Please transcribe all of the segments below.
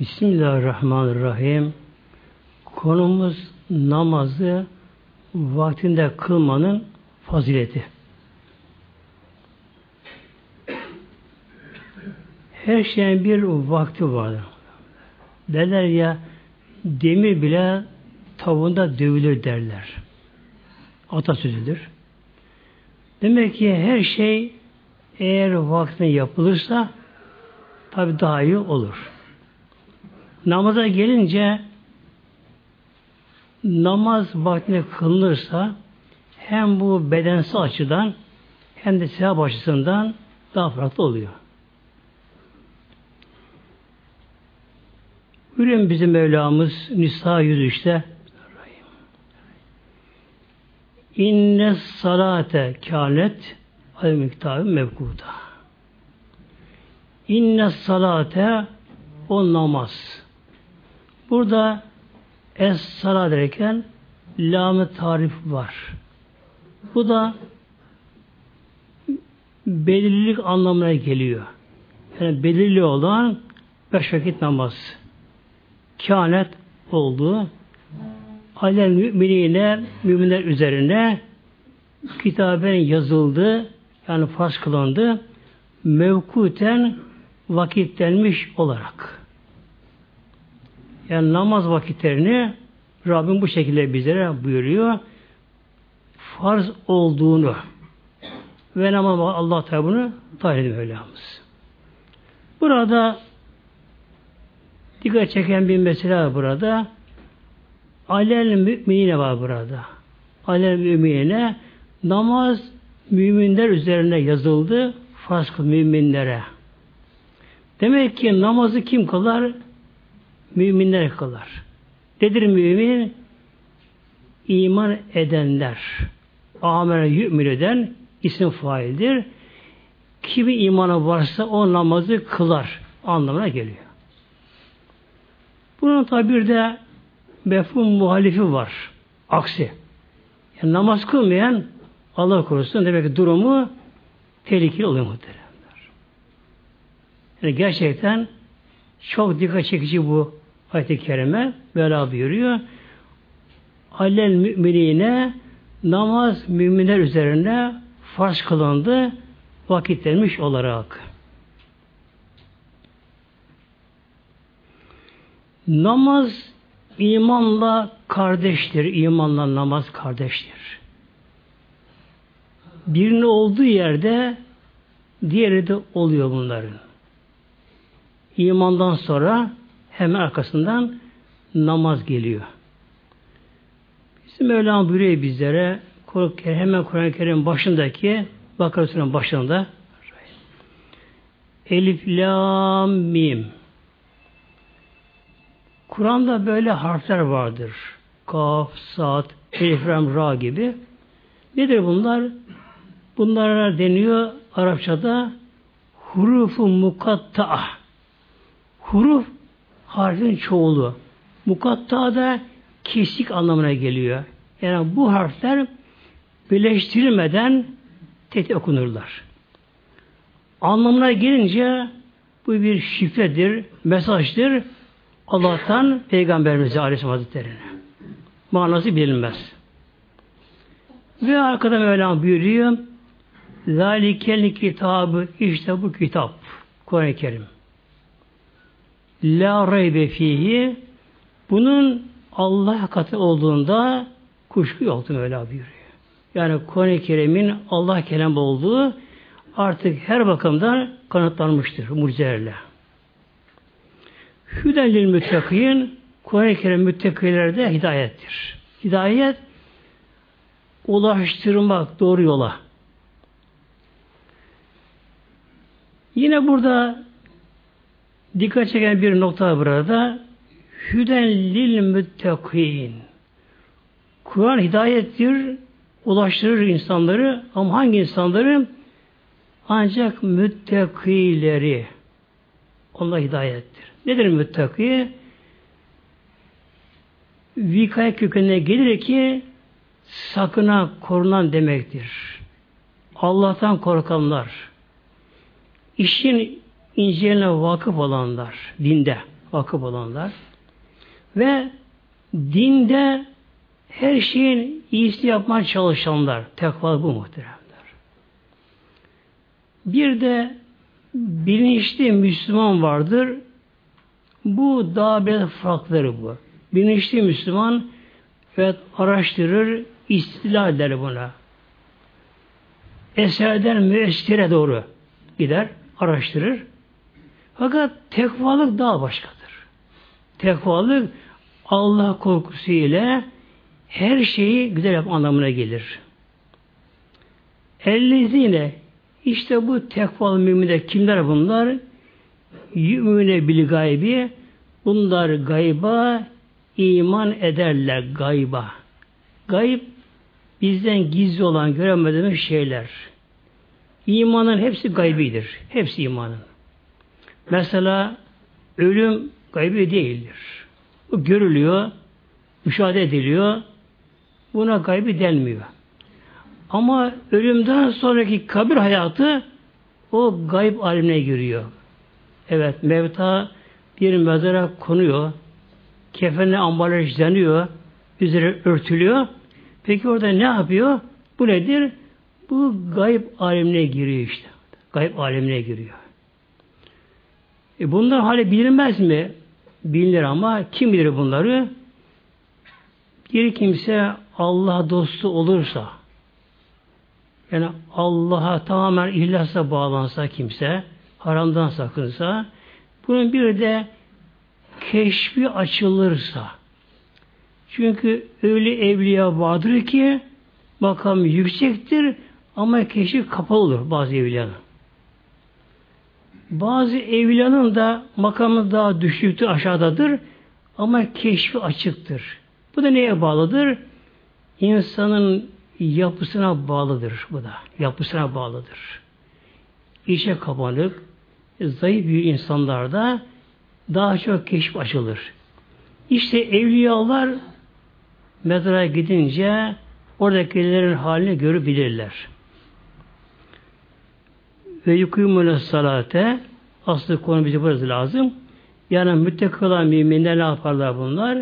Bismillahirrahmanirrahim. Konumuz namazı vaktinde kılmanın fazileti. Her şeyin bir vakti vardır. Derler ya demir bile tavuğunda dövülür derler. Atasözüdür. Demek ki her şey eğer vaktinde yapılırsa tabi daha iyi olur. Namaza gelince namaz vaktinde kılınırsa hem bu bedensel açıdan hem de sevap açısından daha farklı oluyor. Buyurun bizim Mevlamız Nisa 103'te İnne salate kânet al miktarı mevkuda. İnne salate o namaz. Burada es sala derken lam tarif var. Bu da belirlilik anlamına geliyor. Yani belirli olan beş vakit namaz. Kânet oldu. Alel müminine, müminler üzerine kitaben yazıldı, yani farz kılandı, mevkuten vakitlenmiş olarak. Yani namaz vakitlerini Rabbim bu şekilde bizlere buyuruyor. Farz olduğunu ve namaz Allah Teala bunu tayin ediyor Mevlamız. Burada dikkat çeken bir mesele var burada. Alel müminine var burada. Alel müminine namaz müminler üzerine yazıldı. Farz müminlere. Demek ki namazı kim kılar? Müminler kılar. Nedir mümin? İman edenler. Amel yümin eden isim faildir. Kimi imanı varsa o namazı kılar anlamına geliyor. Bunun tabi bir de mefhum muhalifi var. Aksi. Yani namaz kılmayan Allah korusun demek ki durumu tehlikeli oluyor muhteremler. Yani gerçekten çok dikkat çekici bu ayet-i kerime. Mevla buyuruyor. Alel müminine namaz müminler üzerine farz kılındı vakitlenmiş olarak. Namaz imanla kardeştir. İmanla namaz kardeştir. Birinin olduğu yerde diğeri de oluyor bunların. İmandan sonra hemen arkasından namaz geliyor. Bizim Mevlam buyuruyor bizlere hemen Kur'an-ı Kerim başındaki Bakara Sure'nin başında Elif, Lam, Mim Kur'an'da böyle harfler vardır. Kaf, Sat, Elif, Ram, Ra gibi. Nedir bunlar? Bunlara deniyor Arapçada hurufu mukatta. Huruf harfin çoğulu. Mukatta da kesik anlamına geliyor. Yani bu harfler birleştirilmeden tek okunurlar. Anlamına gelince bu bir şifredir, mesajdır. Allah'tan Peygamberimize Aleyhisselam Hazretleri'ne. Manası bilinmez. Ve arkada Mevlam buyuruyor Zalikel kitabı işte bu kitap Kur'an-ı Kerim. La reybe fihi bunun Allah katı olduğunda kuşku yoktu Mevla buyuruyor. Yani Kur'an-ı Allah kelamı olduğu artık her bakımdan kanıtlanmıştır mucizelerle. Hüden lil müttakîn Kur'an-ı müttakilerde hidayettir. Hidayet ulaştırmak doğru yola. Yine burada dikkat çeken bir nokta burada Hüden lil müttakîn Kur'an hidayettir, ulaştırır insanları ama hangi insanları? Ancak müttakileri. Allah hidayettir. Nedir müttaki? Vikaya kökenine gelir ki sakına korunan demektir. Allah'tan korkanlar, işin inceline vakıf olanlar dinde. vakıf olanlar. Ve dinde her şeyin iyisini yapmaya çalışanlar. Tekva bu muhteremler. Bir de bilinçli Müslüman vardır. Bu daha bir farkları bu. Bilinçli Müslüman evet araştırır, istila eder buna. Eserden müessire doğru gider, araştırır. Fakat tekvalık daha başkadır. Tekvalık Allah korkusu ile her şeyi güzel yap anlamına gelir. Ellezine işte bu tekvalı müminler kimler bunlar? Yümüne bil gaybi bunlar gayba iman ederler gayba. Gayb bizden gizli olan göremediğimiz şeyler. İmanın hepsi gaybidir. Hepsi imanın. Mesela ölüm gaybi değildir. Bu görülüyor, müşahede ediliyor. Buna gaybi denmiyor. Ama ölümden sonraki kabir hayatı o gayb alemine giriyor. Evet, mevta bir mezara konuyor. Kefenle ambalajlanıyor. Üzeri örtülüyor. Peki orada ne yapıyor? Bu nedir? Bu gayb alemine giriyor işte. Gayb alemine giriyor. E bunlar hali bilinmez mi? Bilinir ama kim bilir bunları? Bir kimse Allah dostu olursa, yani Allah'a tamamen ihlasla bağlansa kimse, haramdan sakınsa, bunun bir de keşfi açılırsa, çünkü öyle evliya vardır ki makam yüksektir ama keşif kapalı olur bazı evliyanın. Bazı evliyanın da makamı daha düşüktür, aşağıdadır ama keşfi açıktır. Bu da neye bağlıdır? İnsanın yapısına bağlıdır bu da. Yapısına bağlıdır. İçe kapanık, zayıf bir insanlarda daha çok keşif açılır. İşte evliyalar mezara gidince oradakilerin halini görebilirler. Ve yukûmûne salate aslı konu bize burası lazım. Yani müttekik olan müminler ne yaparlar bunlar?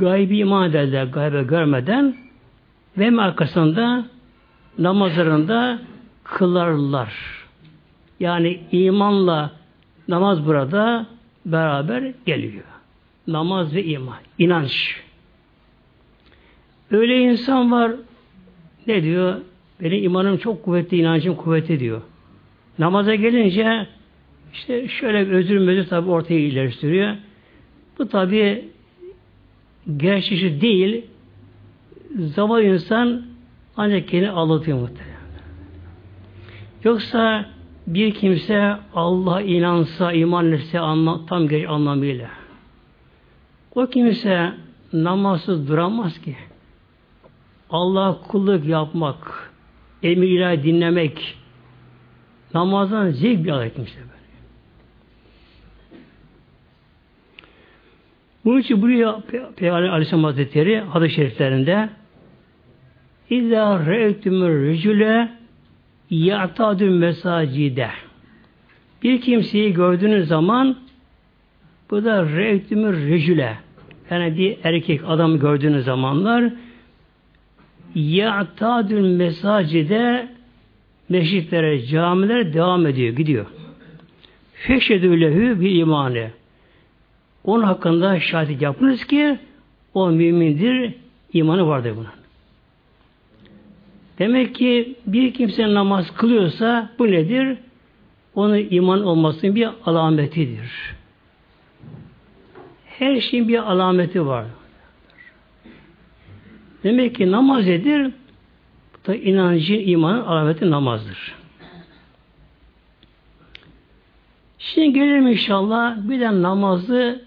Gaybi iman ederler, gaybe görmeden ve arkasında namazlarında kılarlar. Yani imanla namaz burada beraber geliyor. Namaz ve iman, inanç. Öyle insan var ne diyor? Benim imanım çok kuvvetli, inancım kuvvetli diyor. Namaza gelince işte şöyle özür mözür tabi ortaya ileri. Bu tabi gerçekçi değil. Zaman insan ancak kendini ağlatıyor muhtemelen. Yoksa bir kimse Allah inansa, iman etse anla, tam geç anlamıyla. O kimse namazsız duramaz ki. Allah kulluk yapmak, emir ilahi dinlemek, namazdan zevk bir kimse böyle. Bunun için buraya Peygamber Aleyhisselam Hazretleri hadis-i şeriflerinde İzâ re'tümür rücüle ya'tadü mesacide bir kimseyi gördüğünüz zaman bu da re'tümür rücüle yani bir erkek adam gördüğünüz zamanlar ya'tadül mesacide meşritlere, camilere devam ediyor, gidiyor. Feşhedü lehü bir imanı. Onun hakkında şahit yapınız ki o mümindir, imanı vardır bunun. Demek ki bir kimse namaz kılıyorsa bu nedir? Onun iman olmasının bir alametidir. Her şeyin bir alameti var. Demek ki namaz edir, da inancın, imanın alameti namazdır. Şimdi gelelim inşallah bir de namazı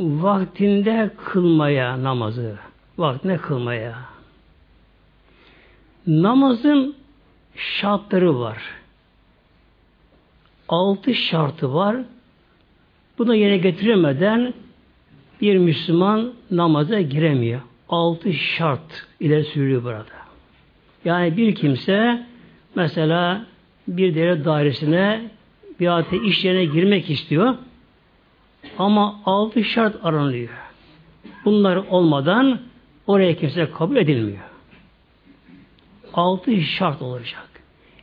vaktinde kılmaya namazı. Vaktinde kılmaya. Namazın şartları var. Altı şartı var. Bunu yere getiremeden bir Müslüman namaza giremiyor altı şart ileri sürüyor burada. Yani bir kimse mesela bir devlet dairesine bir ate iş yerine girmek istiyor. Ama altı şart aranıyor. Bunlar olmadan oraya kimse kabul edilmiyor. Altı şart olacak.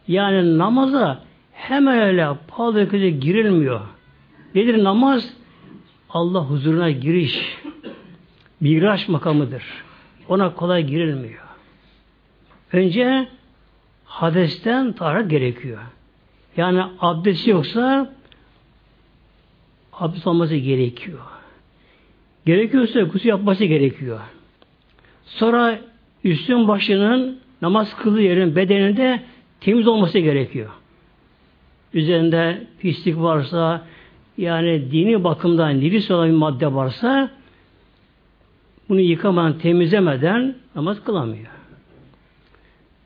Yani namaza hemen öyle pahalı girilmiyor. Nedir namaz? Allah huzuruna giriş. Miraç makamıdır. Ona kolay girilmiyor. Önce hadesten taharet gerekiyor. Yani abdesti yoksa abdest olması gerekiyor. Gerekiyorsa kusu yapması gerekiyor. Sonra üstün başının namaz kıldığı yerin bedeninde temiz olması gerekiyor. Üzerinde pislik varsa yani dini bakımdan nilis olan bir madde varsa bunu yıkamadan, temizlemeden namaz kılamıyor.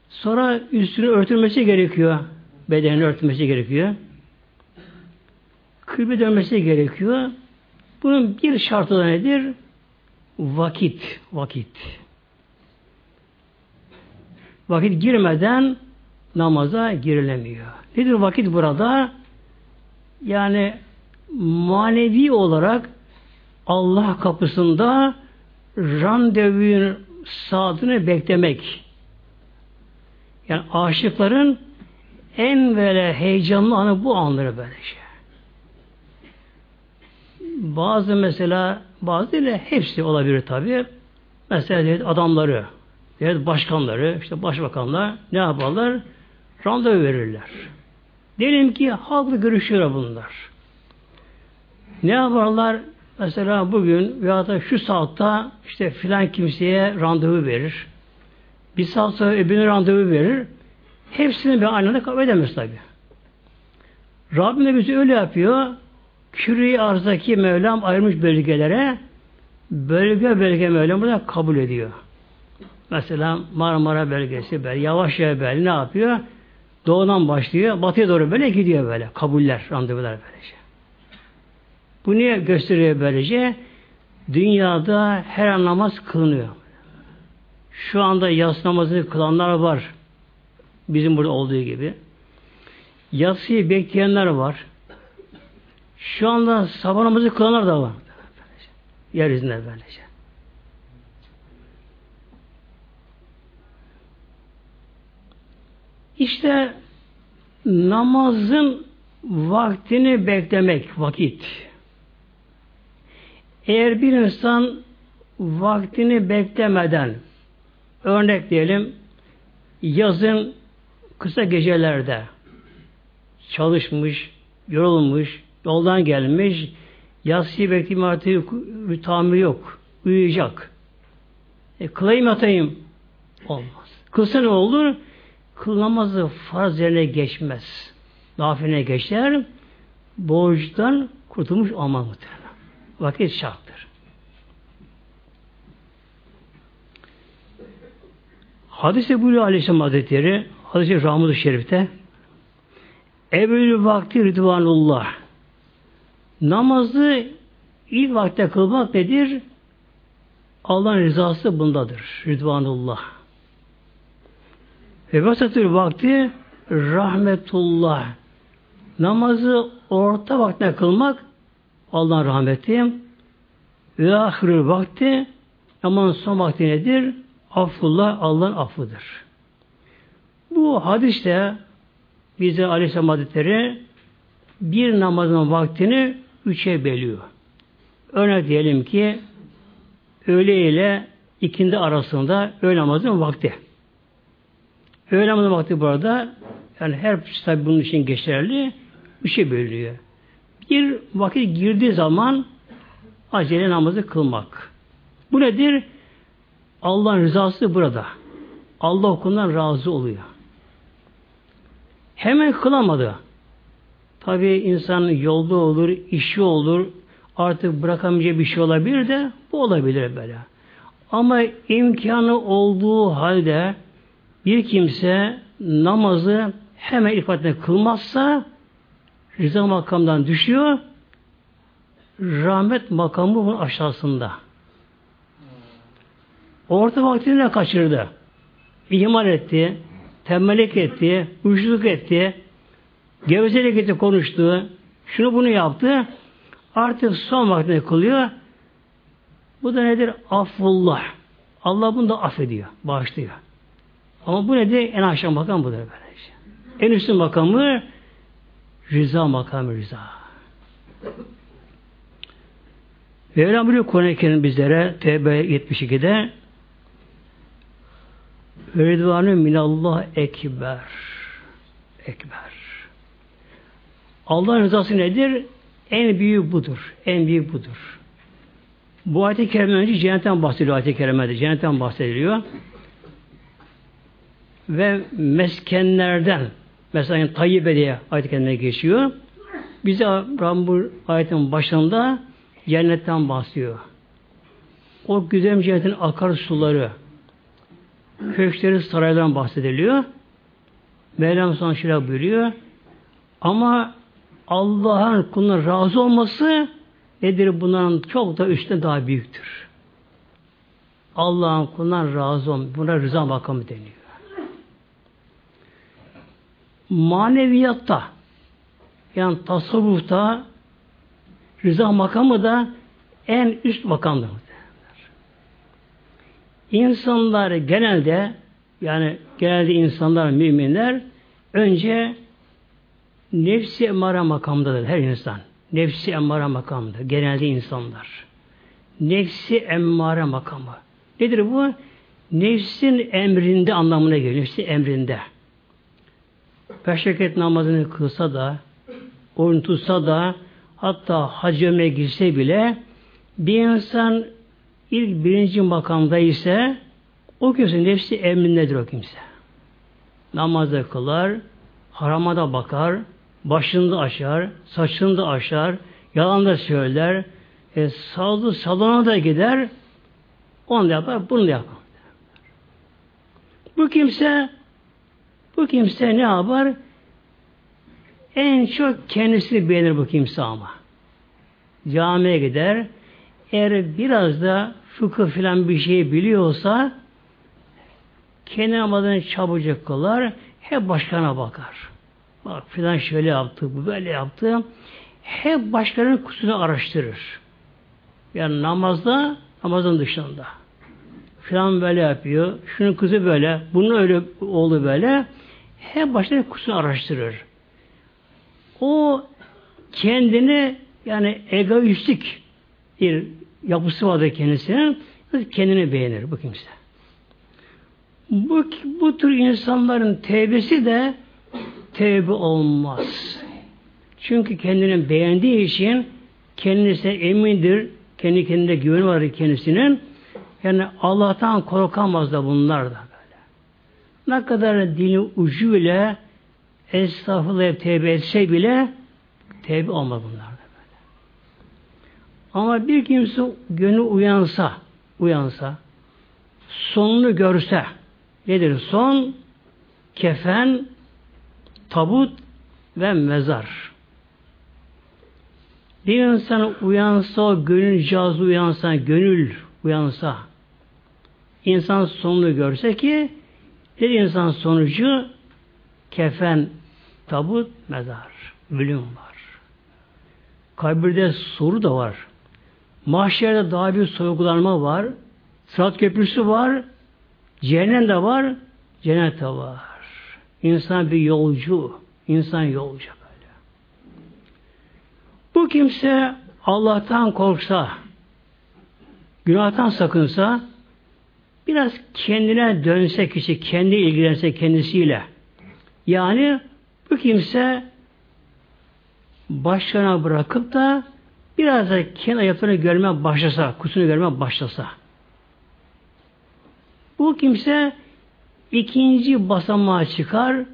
Sonra üstünü örtülmesi gerekiyor. Bedenini örtülmesi gerekiyor. Kıble dönmesi gerekiyor. Bunun bir şartı da nedir? Vakit. Vakit. Vakit girmeden namaza girilemiyor. Nedir vakit burada? Yani manevi olarak Allah kapısında randevunun saatini beklemek. Yani aşıkların en böyle heyecanlı anı bu anları böyle şey. Bazı mesela bazı değil hepsi olabilir tabi. Mesela devlet adamları, devlet başkanları, işte başbakanlar ne yaparlar? Randevu verirler. Diyelim ki halkla görüşüyor bunlar. Ne yaparlar? Mesela bugün veya da şu saatte işte filan kimseye randevu verir. Bir saat sonra öbürüne randevu verir. Hepsini bir aynı anda kabul edemez tabi. Rabbim de bizi öyle yapıyor. Küre arzdaki Mevlam ayırmış bölgelere bölge bölge Mevlam burada kabul ediyor. Mesela Marmara bölgesi böyle yavaş yavaş böyle ne yapıyor? Doğudan başlıyor, batıya doğru böyle gidiyor böyle. Kabuller, randevular böylece. Bu niye gösteriyor böylece? Dünyada her an namaz kılınıyor. Şu anda yas namazını kılanlar var. Bizim burada olduğu gibi. Yatsıyı bekleyenler var. Şu anda sabah namazı kılanlar da var. Yeryüzünde böylece. İşte namazın vaktini beklemek vakit. Eğer bir insan vaktini beklemeden örnek diyelim yazın kısa gecelerde çalışmış, yorulmuş, yoldan gelmiş, yatsıyı bekleyeyim artık tamir yok. Uyuyacak. E, kılayım atayım. Olmaz. Kılsa ne olur? Kıl namazı farz yerine geçmez. Nafiline geçer. Borçtan kurtulmuş olmaz muhtemelen. Vakit şarttır. Hadis-i buyuruyor Aleyhisselam Hazretleri Hadis-i Rahmud-u Şerif'te Evvelü vakti rıdvanullah Namazı ilk vakte kılmak nedir? Allah'ın rızası bundadır. Rıdvanullah. Ve vasatür vakti rahmetullah. Namazı orta vakte kılmak Allah'ın rahmeti. Ve ahirül vakti aman son vakti nedir? Affullah Allah'ın affıdır. Bu hadiste bize Aleyhisselam Hazretleri bir namazın vaktini üçe bölüyor. Örnek diyelim ki öğle ile ikindi arasında öğle namazın vakti. Öğle namazın vakti burada yani her tabi bunun için geçerli üçe bölünüyor. Bir vakit girdiği zaman acele namazı kılmak. Bu nedir? Allah'ın rızası burada. Allah okundan razı oluyor. Hemen kılamadı. Tabi insan yolda olur, işi olur, artık bırakamayacağı bir şey olabilir de bu olabilir böyle. Ama imkanı olduğu halde bir kimse namazı hemen ilk kılmazsa rıza makamdan düşüyor rahmet makamı bunun aşağısında. Orta vaktini kaçırdı. İhmal etti, tembellik etti, uyuşluk etti, gevezelik etti, konuştu, şunu bunu yaptı. Artık son vaktinde kılıyor. Bu da nedir? Affullah. Allah bunu da affediyor, bağışlıyor. Ama bu nedir? En aşağı makam budur böylece. En üstün makamı rıza makamı rıza. Mevlam buyuruyor Kur'an-ı Kerim bizlere Tevbe 72'de Ridvanü minallah ekber. Ekber. Allah'ın rızası nedir? En büyük budur. En büyük budur. Bu ayet-i kerime önce cennetten bahsediliyor ayet-i kerimede. Cennetten bahsediliyor. Ve meskenlerden mesela yani Tayyip diye ayet-i kerime geçiyor. Bize Rabbim bu ayetin başında cennetten bahsediyor. O güzel cennetin akar suları, köşkleri, saraylardan bahsediliyor. Mevlam sonra şöyle buyuruyor. Ama Allah'ın kuluna razı olması nedir? Bunların çok da üstte daha büyüktür. Allah'ın kuluna razı olması. Buna rıza makamı deniyor. Maneviyatta yani tasavvufta rıza makamı da en üst makamdır. İnsanlar genelde yani genelde insanlar, müminler önce nefsi emmara makamdadır her insan. Nefsi emmara makamıdır. Genelde insanlar. Nefsi emmara makamı. Nedir bu? Nefsin emrinde anlamına geliyor. Nefsi emrinde. Beş rekat namazını kılsa da, oyun tutsa da, hatta hacime girse bile bir insan ilk birinci makamda ise o kimse nefsi emrindedir o kimse. Namazda kılar, harama da bakar, başını da aşar, saçını da aşar, yalan da söyler, e, sağlı salona da gider, onu da yapar, bunu da yapar. Bu kimse bu kimse ne yapar? En çok kendisini beğenir bu kimse ama. Camiye gider. Eğer biraz da fıkıh filan bir şey biliyorsa kendi namazını çabucak kılar. Hep başkana bakar. Bak filan şöyle yaptı, bu böyle yaptı. Hep başkalarının kusurunu araştırır. Yani namazda, namazın dışında. Filan böyle yapıyor, şunun kızı böyle, bunun öyle oldu böyle. Hep başkalarının kusurunu araştırır. O kendini yani egoistik bir yapısı vardır kendisinin. Kendini beğenir bu kimse. Bu, bu tür insanların tevbesi de tevbe olmaz. Çünkü kendini beğendiği için kendisine emindir, kendi kendine güven var kendisinin. Yani Allah'tan korkamaz da bunlar da. Ne kadar dini ucuyla estağfurullah tevbe etse bile tevbe olmaz bunlar da böyle. Ama bir kimse gönlü uyansa, uyansa, sonunu görse, nedir son? Kefen, tabut ve mezar. Bir insan uyansa, gönül cazı uyansa, gönül uyansa, insan sonunu görse ki, bir insan sonucu kefen, tabut, mezar, ölüm var. Kabirde soru da var. Mahşerde daha bir sorgulanma var. Sırat köprüsü var. Cehennem de var. Cennet de var. İnsan bir yolcu. İnsan yolcu böyle. Bu kimse Allah'tan korksa, günahtan sakınsa, biraz kendine dönse kişi, kendi ilgilense kendisiyle. Yani bu kimse başlarına bırakıp da biraz da kendi ayaklarını görmeye başlasa, kusunu görmeye başlasa. Bu kimse ikinci basamağa çıkar,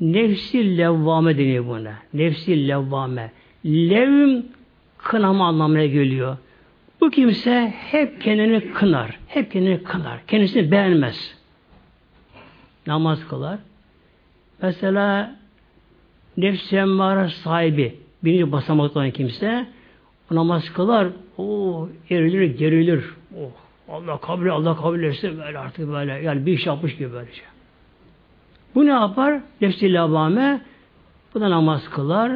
nefsi levvame deniyor buna. Nefsi levvame. Levm kınama anlamına geliyor. Bu kimse hep kendini kınar. Hep kendini kınar. Kendisini beğenmez. Namaz kılar. Mesela nefsi emmare sahibi birinci basamakta olan kimse namaz kılar. O erilir, gerilir. Oh, Allah kabul Allah kabul etsin böyle artık böyle. Yani bir iş yapmış gibi böylece. Bu ne yapar? Nefsi labame bu da namaz kılar.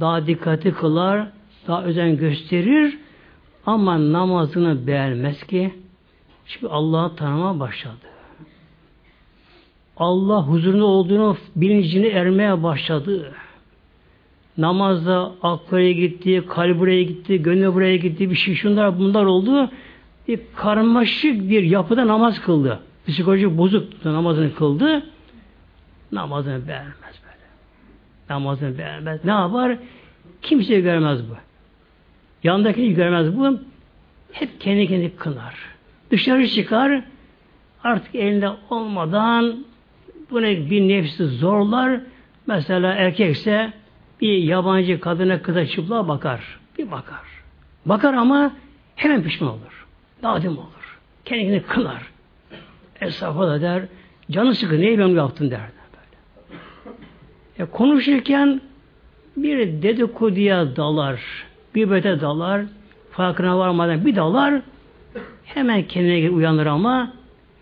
Daha dikkatli kılar. daha özen gösterir ama namazını beğenmez ki. Çünkü Allah'ı tanıma başladı. Allah huzurunda olduğunu bilincini ermeye başladı. Namazda ak buraya gitti, kalp buraya gitti, gönlü buraya gitti, bir şey şunlar bunlar oldu. Bir karmaşık bir yapıda namaz kıldı. Psikolojik bozuk namazını kıldı. Namazını beğenmez böyle. Namazını beğenmez. Ne yapar? Kimse görmez bu. Yanındakini görmez bu. Hep kendi kendi kınar. Dışarı çıkar. Artık elinde olmadan bunu bir nefsi zorlar. Mesela erkekse bir yabancı kadına kıza çıplığa bakar. Bir bakar. Bakar ama hemen pişman olur. Nadim olur. Kendini kınar. Esnafa da der, canı sıkı neyi ben yaptım der. Böyle. E, konuşurken bir dedikoduya dalar, bir bete dalar, farkına varmadan bir dalar, hemen kendine uyanır ama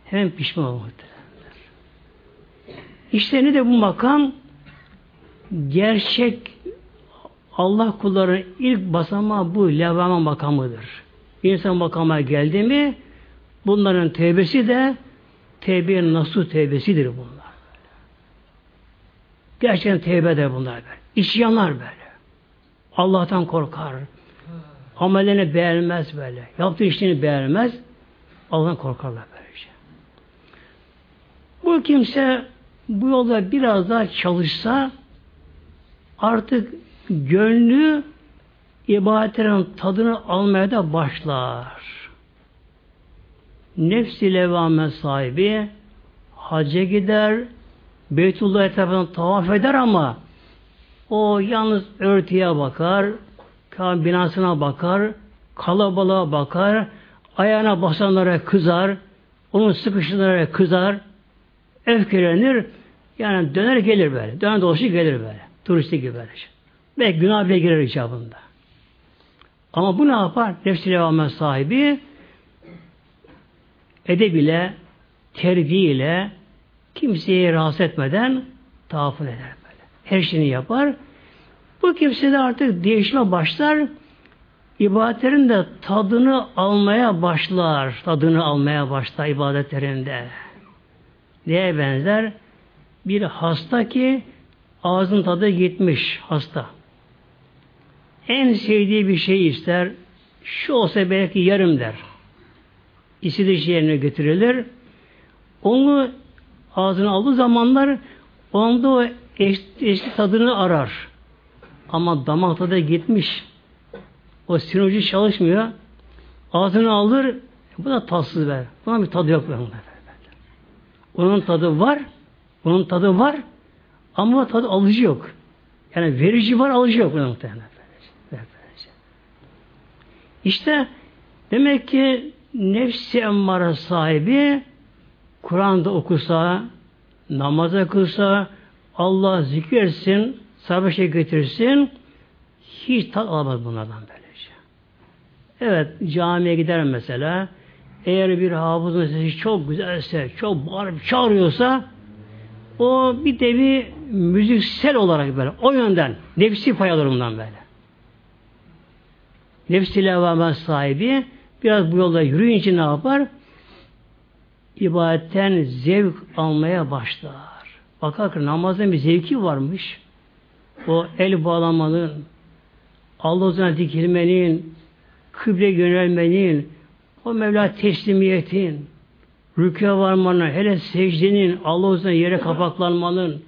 hemen pişman olur. İşte ne de bu makam gerçek Allah kulları ilk basamağı bu levama makamıdır. İnsan makama geldi mi bunların tevbesi de tevbe nasıl tevbesidir bunlar. Gerçekten tevbe de bunlar böyle. İsyanlar böyle. Allah'tan korkar. Amellerini beğenmez böyle. Yaptığı işini beğenmez. Allah'tan korkarlar böylece. Bu kimse bu yolda biraz daha çalışsa artık gönlü ibadetlerin tadını almaya da başlar. Nefsi levame sahibi hacca gider, Beytullah etrafından tavaf eder ama o yalnız örtüye bakar, binasına bakar, kalabalığa bakar, ayağına basanlara kızar, onun sıkışanlara kızar, öfkelenir, yani döner gelir böyle, döner dolaşır gelir böyle, turisti gibi böyle. Belki günah bile girer icabında. Ama bu ne yapar? Nefsi levame sahibi edeb ile, terbiye ile kimseyi rahatsız etmeden tavafını eder. Her şeyini yapar. Bu kimse de artık değişime başlar. İbadetlerin de tadını almaya başlar. Tadını almaya başlar ibadetlerinde. Neye benzer? Bir hasta ki ağzın tadı gitmiş hasta. En sevdiği bir şey ister. Şu olsa belki yarım der istediği şey yerine getirilir. Onu ağzına aldığı zamanlar onda o eşli tadını arar. Ama damak tadı gitmiş. O sinirci çalışmıyor. Ağzını alır. Bu da tatsız ver. Buna bir tadı yok. Böyle. Onun tadı var. Onun tadı var. Ama tadı alıcı yok. Yani verici var, alıcı yok. İşte demek ki nefsi emmara sahibi Kur'an'da okusa, namaza kılsa, Allah zikretsin, sabır şey getirsin, hiç tat alamaz bunlardan böylece. Evet, camiye gider mesela, eğer bir hafızın sesi çok güzelse, çok bağırıp çağırıyorsa, o bir de bir müziksel olarak böyle, o yönden, nefsi pay alır bundan böyle. Nefsi levame sahibi, Biraz bu yolda yürüyünce ne yapar? İbadetten zevk almaya başlar. Bakar ki namazın bir zevki varmış. O el bağlamanın, Allah'a dikilmenin, kıble yönelmenin, o Mevla teslimiyetin, rükûa varmanın, hele secdenin, Allah'a yere kapaklanmanın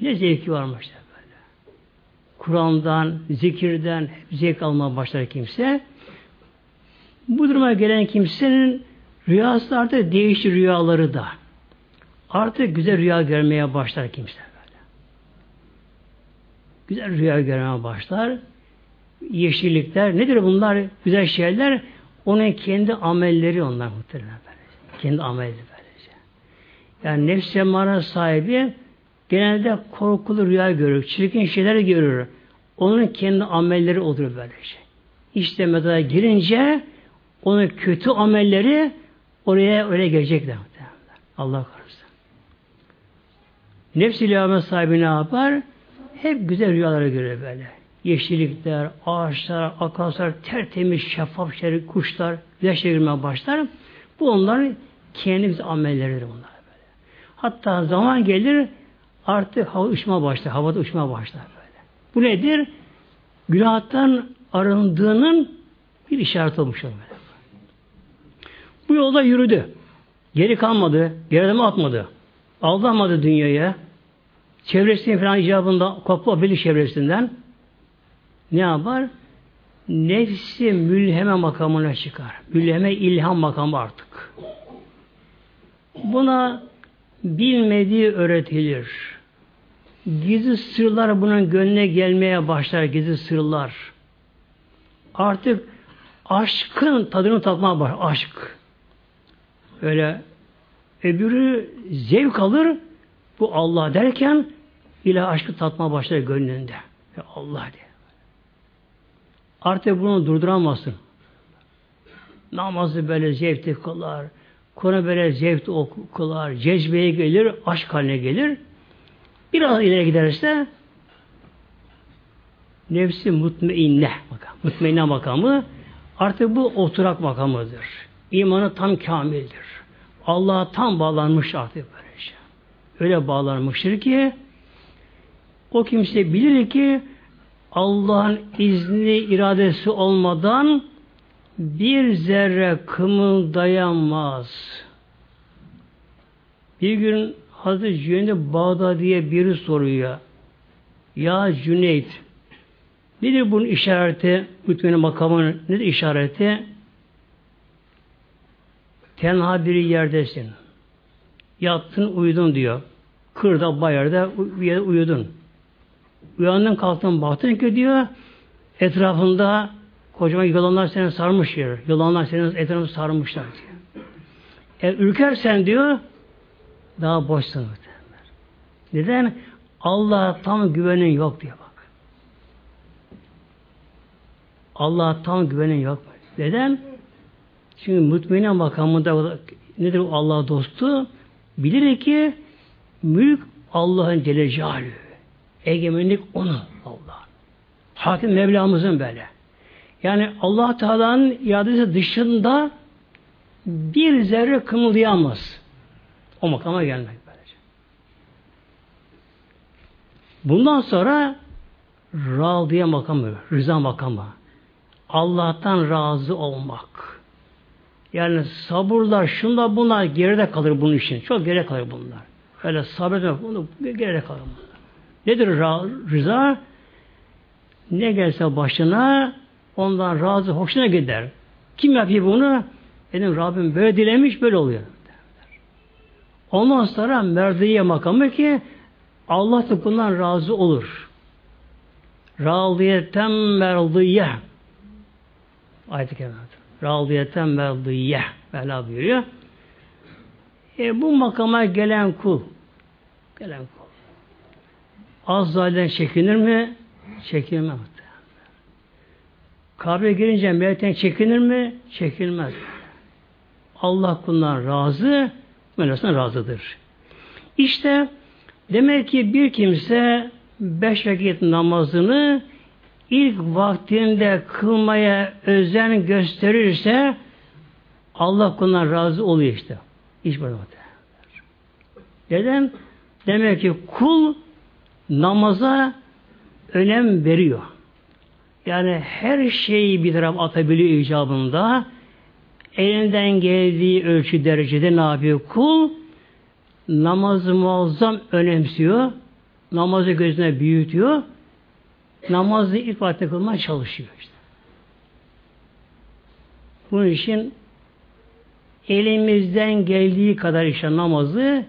ne zevki varmış böyle. Kur'an'dan, zikirden hep zevk almaya başlar kimse. Bu duruma gelen kimsenin rüyası artık değişir rüyaları da. Artık güzel rüya görmeye başlar kimse böyle. Güzel rüya görmeye başlar. Yeşillikler. Nedir bunlar? Güzel şeyler. Onun kendi amelleri onlar muhtemelen böylece. Kendi amelleri böylece. Yani nefs emara sahibi genelde korkulu rüya görür. Çirkin şeyler görür. Onun kendi amelleri olur böylece. İşte mezara girince onun kötü amelleri oraya öyle gelecekler. Allah korusun. Nefs ilahame sahibi ne yapar? Hep güzel rüyaları görür böyle. yeşillikler, ağaçlar, akarsular, tertemiz, şeffaf şerif, kuşlar, güneş girmeye başlar. Bu onların kendimiz amelleridir bunlar. Böyle. Hatta zaman gelir artık hava uçma başlar, havada uçma başlar böyle. Bu nedir? Günahtan arındığının bir işaret olmuş böyle. Bu yolda yürüdü. Geri kalmadı, geride atmadı. Aldanmadı dünyaya. Çevresinin falan icabında kopma belli çevresinden ne yapar? Nefsi mülheme makamına çıkar. Mülheme ilham makamı artık. Buna bilmediği öğretilir. Gizli sırlar bunun gönlüne gelmeye başlar, gizli sırlar. Artık aşkın tadını tatmaya başlar, aşk. Öyle öbürü zevk alır, bu Allah derken ilah aşkı tatmaya başlar gönlünde. Ya Allah diye. Artık bunu durduramazsın. Namazı böyle zevkli kılar, Kur'an böyle zevkli okular, cezbeye gelir, aşk haline gelir. Biraz ileri giderse nefsi mutmainne makam. Mutmainne makamı artık bu oturak makamıdır. İmanı tam kamildir. Allah'a tam bağlanmış artık böylece. Öyle bağlanmıştır ki o kimse bilir ki Allah'ın izni, iradesi olmadan bir zerre kımıldayamaz. Bir gün Hazreti Cüneyd Bağda diye biri soruyor. Ya Cüneyt, nedir bunun işareti, mütmenin makamının nedir işareti? Tenha bir yerdesin. Yattın, uyudun diyor. Kırda, bayırda uyudun. Uyandın, kalktın, baktın ki diyor, etrafında kocaman yılanlar seni sarmış yer. Yılanlar senin etrafını sarmışlar diyor. E, ürkersen diyor, daha boşsun. Neden? Allah'a tam güvenin yok diyor bak. Allah'a tam güvenin yok. Neden? Çünkü mutmainne makamında nedir Allah dostu? Bilir ki mülk Allah'ın Celle Celaluhu. Egemenlik onun Allah. Hakim Mevlamızın böyle. Yani Allah Teala'nın iadesi dışında bir zerre kımıldayamaz. O makama gelmek böylece. Bundan sonra radiye makamı, rıza makamı. Allah'tan razı olmak. Yani sabırlar, şunlar bunlar geride kalır bunun için. Çok geride kalır bunlar. Öyle sabretmek, bunu geride kalır bunlar. Nedir rıza? Ne gelse başına ondan razı, hoşuna gider. Kim yapıyor bunu? Benim Rabbim böyle dilemiş, böyle oluyor. Ondan sonra merdiye makamı ki Allah da bundan razı olur. Radiyetem merdiye. Ayet-i kerimde. Radiyetem merdiye. Mevla buyuruyor. E, bu makama gelen kul gelen kul az zaten çekinir mi? Çekinmez. Kabre girince melekten çekinir mi? Çekilmez. Allah kulundan razı, melekten razıdır. İşte demek ki bir kimse beş vakit namazını ilk vaktinde kılmaya özen gösterirse Allah kulundan razı oluyor işte. İş böyle Neden? Demek ki kul namaza önem veriyor. Yani her şeyi bir taraf atabiliyor icabında. Elinden geldiği ölçü derecede ne yapıyor? Kul namazı muazzam önemsiyor. Namazı gözüne büyütüyor. Namazı ilk vakti kılmaya çalışıyor işte. Bunun için elimizden geldiği kadar işte namazı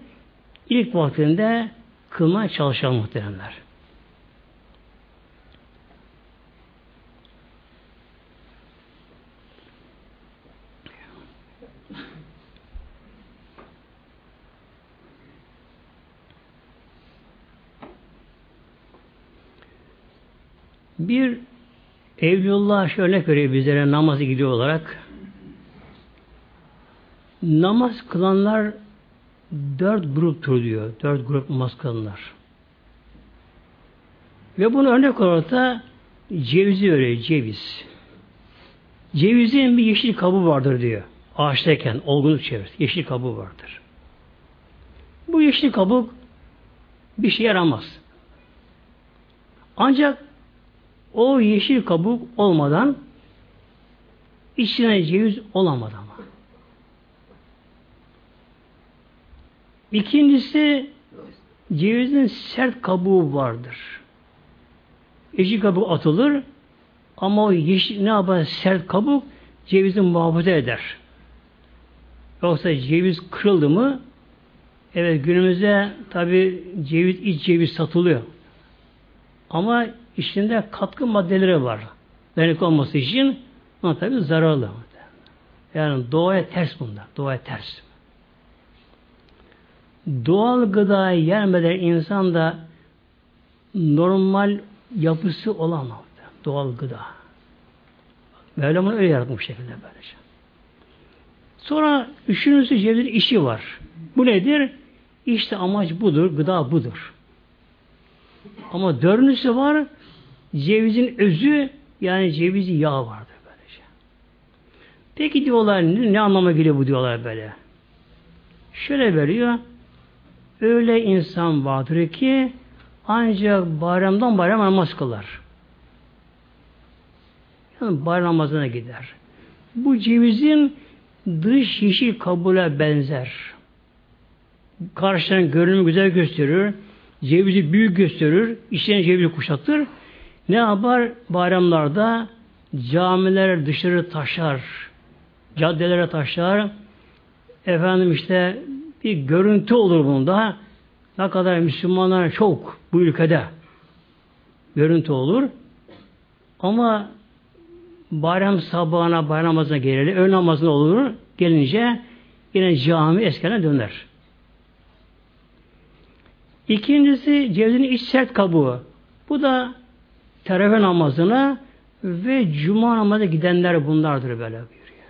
ilk vaktinde kılmaya çalışalım muhteremler. Bir Evliyullah şöyle görüyor bizlere namazı gidiyor olarak. Namaz kılanlar dört gruptur diyor. Dört grup namaz kılanlar. Ve bunu örnek olarak da cevizi öyle ceviz. Cevizin bir yeşil kabuğu vardır diyor. Ağaçtayken olgunluk çevresi. Yeşil kabuğu vardır. Bu yeşil kabuk bir şey yaramaz. Ancak o yeşil kabuk olmadan içine ceviz olamaz ama. İkincisi cevizin sert kabuğu vardır. Yeşil kabuk atılır ama o yeşil ne yapar sert kabuk cevizi muhafaza eder. Yoksa ceviz kırıldı mı evet günümüzde tabi ceviz iç ceviz satılıyor. Ama içinde katkı maddeleri var. Dayanık olması için ama tabi zararlı. Yani doğaya ters bunlar. Doğaya ters. Doğal gıdayı yermeden insan da normal yapısı olamaz. Doğal gıda. Mevlam öyle yaratmış şekilde böylece. Sonra üçüncüsü cevizin işi var. Bu nedir? İşte amaç budur, gıda budur. Ama dördüncüsü var, cevizin özü, yani cevizi yağ vardır böylece. Peki diyorlar, ne, ne anlama geliyor bu diyorlar böyle? Şöyle veriyor, öyle insan vardır ki ancak bayramdan bayram namaz kılar. Yani bayram namazına gider. Bu cevizin dış yeşil kabuğuna benzer. Karşıdan görünümü güzel gösterir. Cevizi büyük gösterir. İçine cevizi kuşatır. Ne yapar? Bayramlarda camiler dışarı taşar. Caddelere taşar. Efendim işte bir görüntü olur bunda. Ne kadar Müslümanlar çok bu ülkede görüntü olur. Ama bayram sabahına bayram namazına gelir, öğle namazına olur. Gelince yine cami eskene döner. İkincisi cevizin iç sert kabuğu. Bu da teravih namazına ve cuma namazına gidenler bunlardır böyle buyuruyor.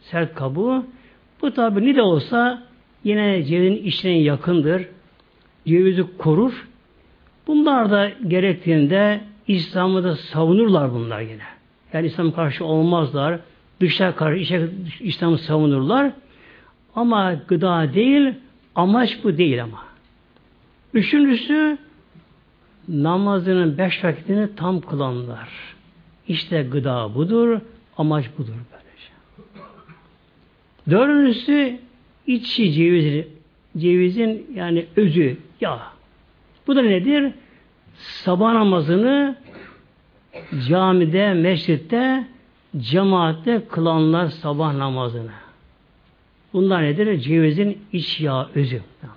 Sert kabuğu. Bu tabi ne de olsa yine cevizin içine yakındır. Cevizi korur. Bunlar da gerektiğinde İslam'ı da savunurlar bunlar yine. Yani İslam karşı olmazlar. Dışa karşı İslam'ı savunurlar. Ama gıda değil, amaç bu değil ama. Üçüncüsü namazının beş vakitini tam kılanlar. İşte gıda budur, amaç budur böylece. Dördüncüsü içi ceviz, cevizin yani özü, yağ. Bu da nedir? Sabah namazını camide, mescitte, cemaatte kılanlar sabah namazını. Bunlar nedir? Cevizin iç yağ özü. Yani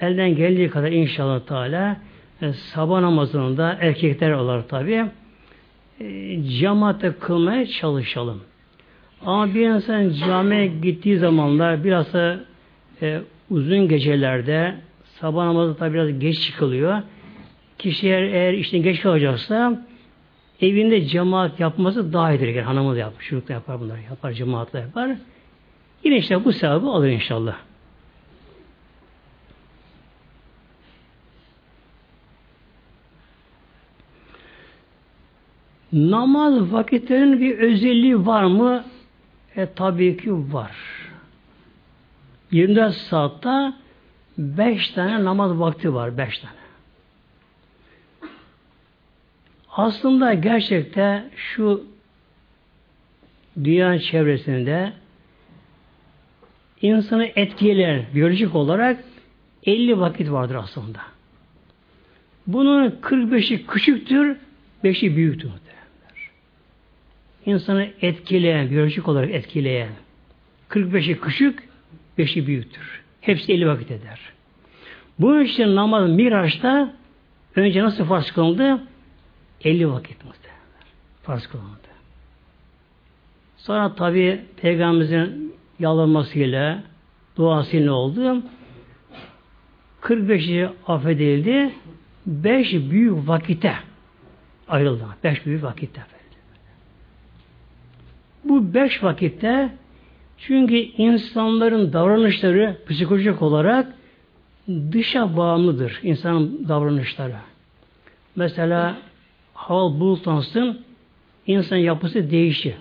elden geldiği kadar inşallah Teala e, sabah namazında erkekler olarak tabi e, cemaate kılmaya çalışalım. Ama bir insan camiye gittiği zamanlar biraz da e, uzun gecelerde sabah namazı tabi biraz geç çıkılıyor. Kişi eğer, eğer işten geç kalacaksa evinde cemaat yapması daha iyidir. Yani hanımı da yapar, çocuk da yapar bunları yapar, cemaatle yapar. Yine işte bu sevabı alır inşallah. Namaz vakitlerinin bir özelliği var mı? E tabii ki var. 24 saatte 5 tane namaz vakti var. 5 tane. Aslında gerçekte şu dünya çevresinde insanı etkileyen biyolojik olarak 50 vakit vardır aslında. Bunun 45'i küçüktür, 5'i büyüktür. İnsanı etkileyen, biyolojik olarak etkileyen 45'i küçük, 5'i büyüktür. Hepsi 50 vakit eder. Bu için namaz Miraç'ta önce nasıl farz kılındı? 50 vakit muhtemelen. Farz kılındı. Sonra tabi Peygamberimizin yalvarmasıyla duası ne oldu? 45'i affedildi. 5 büyük vakite ayrıldı. 5 büyük vakitte. Bu 5 vakitte çünkü insanların davranışları psikolojik olarak dışa bağımlıdır insanın davranışları. mesela hava bulutlansın insan yapısı değişir.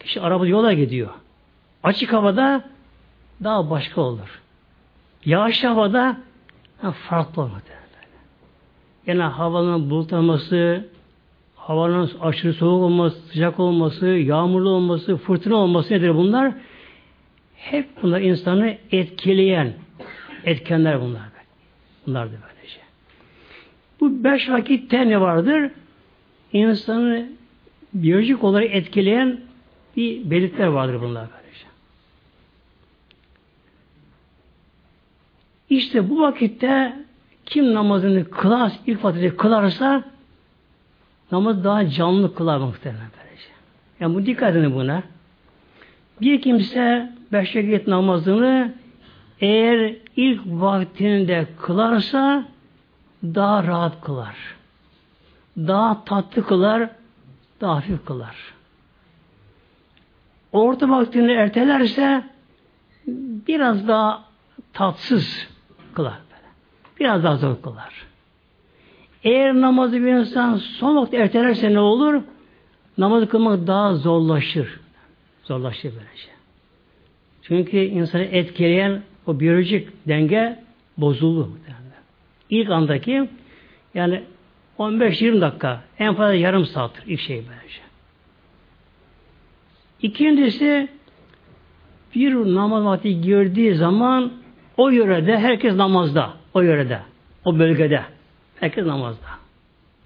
Kişi araba yola gidiyor. Açık havada daha başka olur. Yağışlı havada farklı olur. Yani havanın bulutlanması, havanın aşırı soğuk olması, sıcak olması, yağmurlu olması, fırtına olması nedir bunlar? Hep bunlar insanı etkileyen etkenler bunlar. Bunlar da böylece. Bu beş vakitte ne vardır? İnsanı biyolojik olarak etkileyen bir belirtiler vardır bunlar böylece. İşte bu vakitte kim namazını kılar, ilk vakitte kılarsa namaz daha canlı kılar muhtemelen böylece. Yani bu dikkat edin buna. Bir kimse beş vakit namazını eğer ilk vaktinde kılarsa daha rahat kılar. Daha tatlı kılar, daha hafif kılar. Orta vaktini ertelerse biraz daha tatsız kılar. Biraz daha zor kılar. Eğer namazı bir insan son vakit ertelerse ne olur? Namazı kılmak daha zorlaşır. Zorlaşır böylece. Çünkü insanı etkileyen o biyolojik denge bozuldu. İlk andaki yani 15-20 dakika en fazla yarım saattir ilk şey böylece. İkincisi bir namaz vakti girdiği zaman o yörede herkes namazda. O yörede. O bölgede. Herkes namazda.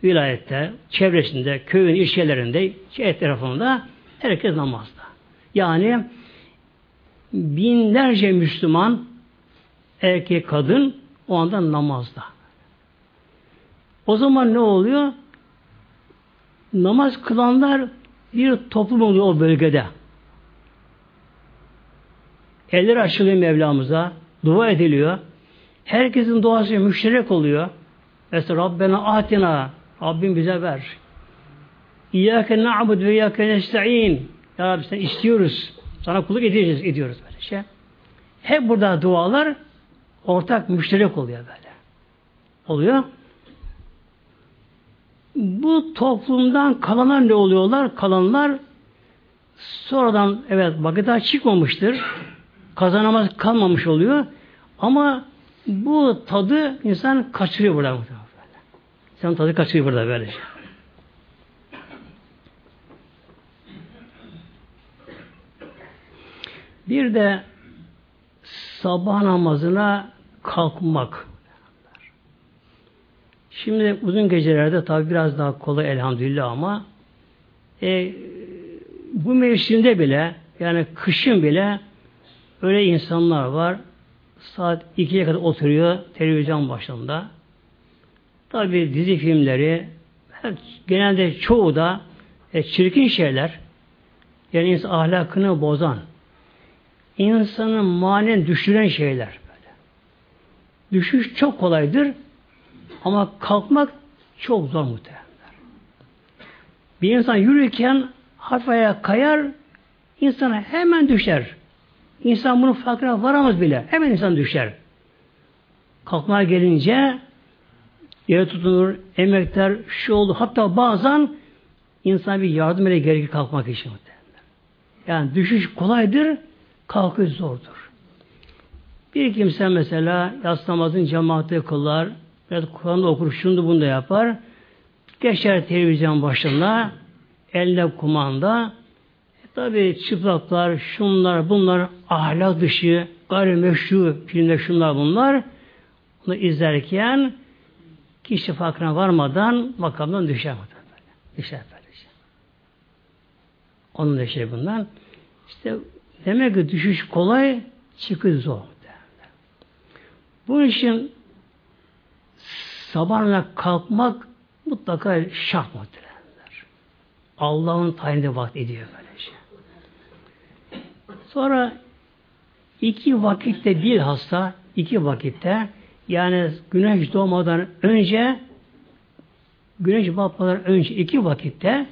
Vilayette, çevresinde, köyün ilçelerinde, etrafında herkes namazda. Yani binlerce Müslüman erkek, kadın o anda namazda. O zaman ne oluyor? Namaz kılanlar bir toplum oluyor o bölgede. Eller açılıyor Mevlamıza, dua ediliyor. Herkesin duası müşterek oluyor. Mesela Rabbena atina, Rabbim bize ver. İyyâke na'bud ve iyyâke nesta'in. Ya Rabbi sen istiyoruz. Sana kulluk edeceğiz, ediyoruz böyle şey. Hep burada dualar ortak müşterek oluyor böyle. Oluyor. Bu toplumdan kalanlar ne oluyorlar? Kalanlar sonradan evet daha çıkmamıştır. Kazanamaz kalmamış oluyor. Ama bu tadı insan kaçırıyor burada. İnsan tadı kaçırıyor burada böyle. Bir de sabah namazına kalkmak. Şimdi uzun gecelerde tabi biraz daha kolay elhamdülillah ama e, bu mevsimde bile yani kışın bile öyle insanlar var saat 2'ye kadar oturuyor televizyon başında. Tabi dizi filmleri genelde çoğu da e, çirkin şeyler yani insan ahlakını bozan insanın manen düşüren şeyler böyle. Düşüş çok kolaydır ama kalkmak çok zor muhtemelen. Bir insan yürürken hafif kayar insana hemen düşer. İnsan bunun farkına varamaz bile. Hemen insan düşer. Kalkmaya gelince yere tutunur, emekler, şu oldu. Hatta bazen insan bir yardım ile gerekir kalkmak için. Yani düşüş kolaydır, kalkış zordur. Bir kimse mesela yas namazın cemaati kılar, biraz Kur'an'da okur, şunu bunu da yapar. Geçer televizyon başında, elle kumanda, Tabi çıplaklar, şunlar, bunlar ahlak dışı, gayrimeşru filmler şunlar bunlar. Bunu izlerken kişi farkına varmadan makamdan düşer. Düşer böylece. Onun da şey bundan. İşte demek ki düşüş kolay, çıkış zor. Bu işin sabahına kalkmak mutlaka şart muhtemelenler. Allah'ın tayinde vakit ediyor böylece. Sonra iki vakitte değil hasta, iki vakitte yani güneş doğmadan önce güneş batmadan önce iki vakitte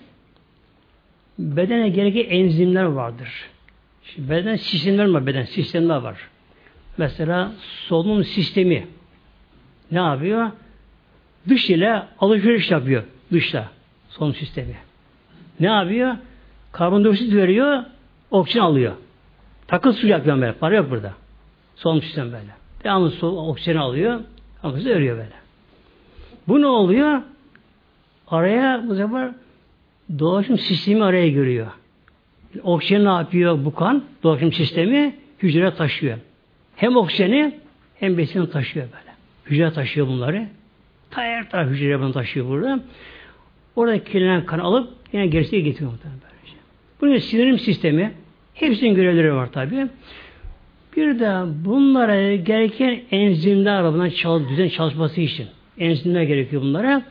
bedene gereken enzimler vardır. Şimdi beden sistemler var, beden sistemler var. Mesela solunum sistemi ne yapıyor? dış ile alışveriş yapıyor dışta solunum sistemi. Ne yapıyor? Karbondioksit veriyor, oksijen alıyor. Takıl su yapıyor böyle. Para yok burada. Solunum sistem böyle. Devamlı su, oksijen alıyor. Ama örüyor böyle. Bu ne oluyor? Araya bu sefer dolaşım sistemi araya giriyor. Oksijen ne yapıyor bu kan? Dolaşım sistemi hücre taşıyor. Hem oksijeni hem besini taşıyor böyle. Hücre taşıyor bunları. Ta her taraf hücre bunu taşıyor burada. Orada kirlenen kan alıp yine gerisiye getiriyor muhtemelen böylece. Bunun sindirim sistemi hepsinin görevleri var tabi. Bir de bunlara gereken enzimler var. Bunların çal, düzen çalışması için. Enzimler gerekiyor bunlara.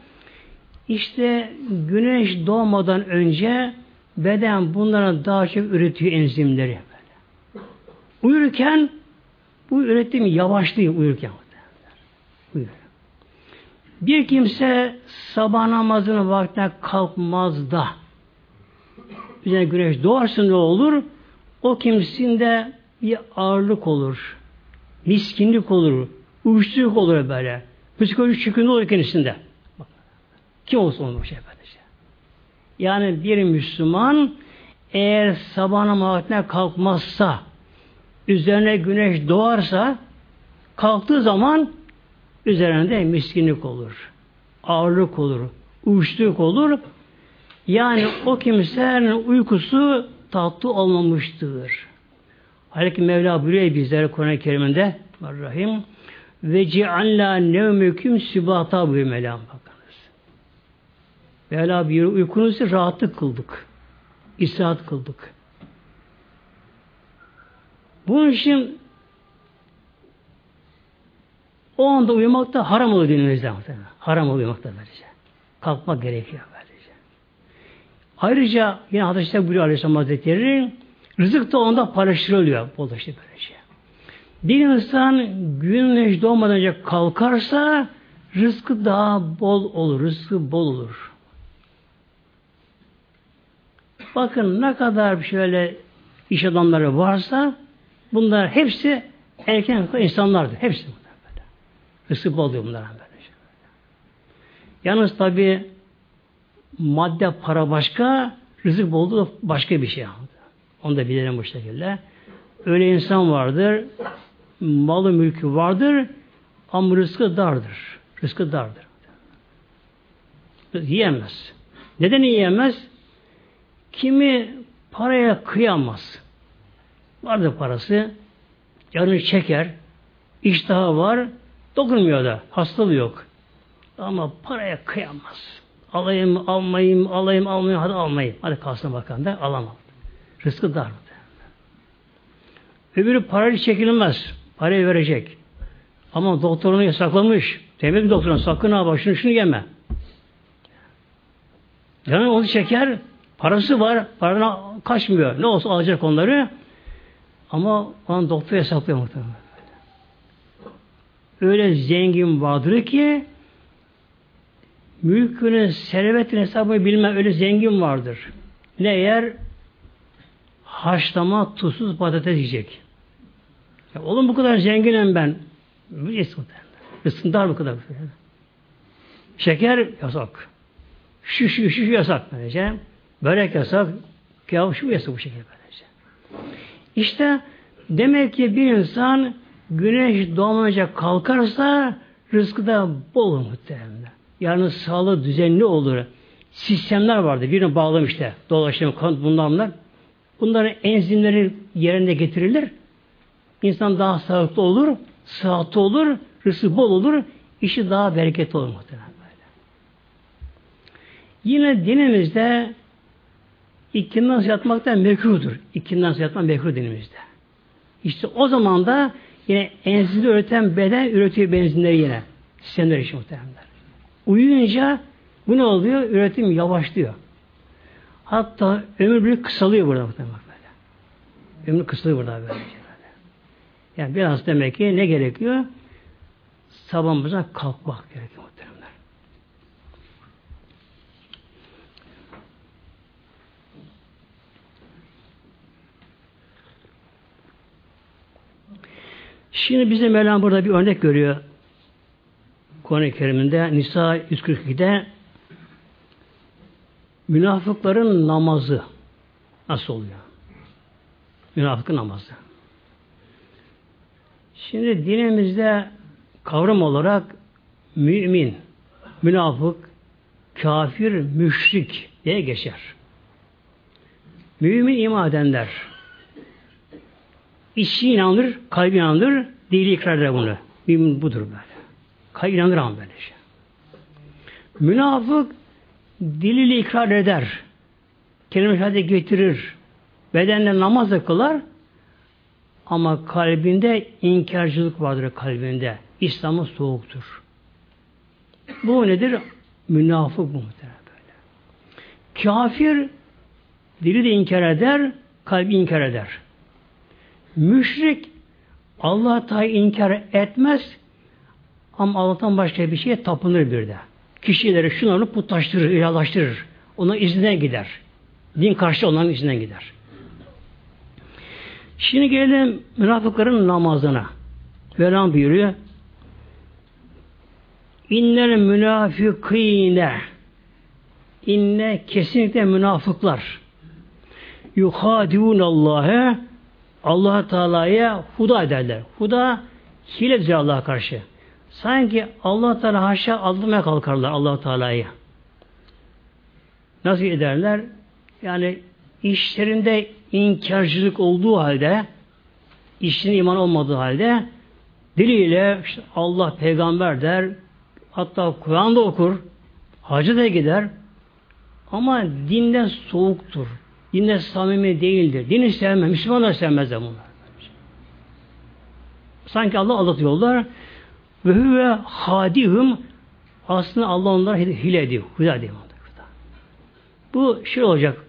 İşte güneş doğmadan önce beden bunlara daha çok üretiyor enzimleri. Böyle. Uyurken bu üretim yavaşlıyor uyurken. Uyuyor. Bir kimse sabah namazının vaktine kalkmaz da güneş doğarsa ne olur? O kimsinde bir ağırlık olur. Miskinlik olur. Uyuşturuculuk olur böyle. Psikolojik çöküntü olur kendisinde. Kim olsa olur şey böylece. Yani bir Müslüman eğer sabah namazına kalkmazsa üzerine güneş doğarsa kalktığı zaman üzerinde miskinlik olur. Ağırlık olur. Uyuşturuculuk olur. Yani o kimsenin uykusu tatlı olmamıştır. Halbuki Mevla buyuruyor bizlere Kur'an-ı Kerim'inde Rahim ve cealla nevmüküm sübata buyuruyor Mevla bakınız. Mevla buyuruyor uykunuzu rahatlık kıldık. İstirahat kıldık. Bunun için o anda uyumak da haram oluyor dinimizde. Haram oluyor uyumak da böylece. Kalkmak gerekiyor böylece. Ayrıca yine Hazreti buyuruyor Aleyhisselam Hazretleri rızık da onda paylaştırılıyor. Bol işte böylece. Bir insan güneş doğmadan önce kalkarsa rızkı daha bol olur. Rızkı bol olur. Bakın ne kadar şöyle iş adamları varsa bunlar hepsi erken insanlardır. Hepsi bunlar böyle. Rızkı bol oluyor bunlar böyle. Yalnız tabi madde para başka, rızık bolluğu başka bir şey. Onu da bilelim bu şekilde. Öyle insan vardır, malı mülkü vardır ama rızkı dardır. Rızkı dardır. Yiyemez. Neden yiyemez? Kimi paraya kıyamaz. Vardır parası. Canını çeker. iştahı var. Dokunmuyor da. Hastalığı yok. Ama paraya kıyamaz. Alayım, almayayım, alayım, almayayım, hadi almayayım. Hadi kalsın bakalım da alamam. Rızkı dar. Öbürü parayla çekilmez. Parayı verecek. Ama doktorunu yasaklamış. Demek ki doktorun sakın ha şunu şunu yeme. Yani onu çeker, parası var, parana kaçmıyor. Ne olsa alacak onları. Ama onun doktor yasaklıyor muhtemelen. Öyle zengin vardır ki mülkünün, servetin hesabını bilmem öyle zengin vardır. Ne yer? Haşlama tuzsuz patates yiyecek. Ya oğlum bu kadar zenginim ben. Isındar bu kadar. Şeker yasak. Şu şu şu, şu yasak böylece. Börek yasak. Kıyaf şu yasak bu şekilde böylece. İşte demek ki bir insan güneş doğmayacak kalkarsa rızkı da bol muhtemelen. Yani sağlığı düzenli olur. Sistemler vardı. Birine bağlam işte. Dolaşım, kan bunlar. Bunların enzimleri yerine getirilir. İnsan daha sağlıklı olur, sıhhatli olur, rızkı bol olur, işi daha bereketli olur muhtemelen böyle. Yine dinimizde ikinden nasıl yatmak da mekruhdur. İkinden yatmak mekruh dinimizde. İşte o zaman da yine enzimli üreten beden üretiyor benzinleri yine. Sistemler için muhtemelen. Uyuyunca bu ne oluyor? Üretim yavaşlıyor. Hatta ömür bir kısalıyor burada böyle. Ömür kısalıyor burada böyle. Yani biraz demek ki ne gerekiyor? Sabahımıza kalkmak gerekiyor muhtemelen. Şimdi bize Mevlam burada bir örnek görüyor. Kur'an-ı Kerim'inde Nisa 142'de münafıkların namazı nasıl oluyor? Münafıkın namazı. Şimdi dinimizde kavram olarak mümin, münafık, kafir, müşrik diye geçer. Mümin iman edenler içi inanır, kalbi inanır, dili ikrar eder bunu. Mümin budur böyle. Kalbi inanır ama böyle şey. Münafık diliyle ikrar eder. Kelime şehadet getirir. Bedenle namaz da kılar. Ama kalbinde inkarcılık vardır kalbinde. İslam'a soğuktur. Bu nedir? Münafık bu muhtemelen böyle. Kafir dili de inkar eder, kalbi inkar eder. Müşrik Allah inkar etmez ama Allah'tan başka bir şeye tapınır bir de. Kişileri şunları putlaştırır, ilahlaştırır. Ona izinden gider. Din karşı onların izinden gider. Şimdi gelelim münafıkların namazına. Velan buyuruyor. İnnel münafikine inne kesinlikle münafıklar yuhadiun Allah'e Allah Teala'ya huda ederler. Huda hiledir Allah'a karşı. Sanki Allah Teala haşa aldırmaya kalkarlar Allah Teala'yı. Nasıl ederler? Yani işlerinde inkarcılık olduğu halde işin iman olmadığı halde diliyle işte Allah peygamber der hatta Kur'an'da okur hacı da gider ama dinden soğuktur. Dinde samimi değildir. Dini sevmez. Müslümanlar sevmez de bunlar. Sanki Allah aldatıyorlar. Ve huve hadihum aslında Allah onlara hile ediyor. Hüda ediyor. Bu şey olacak.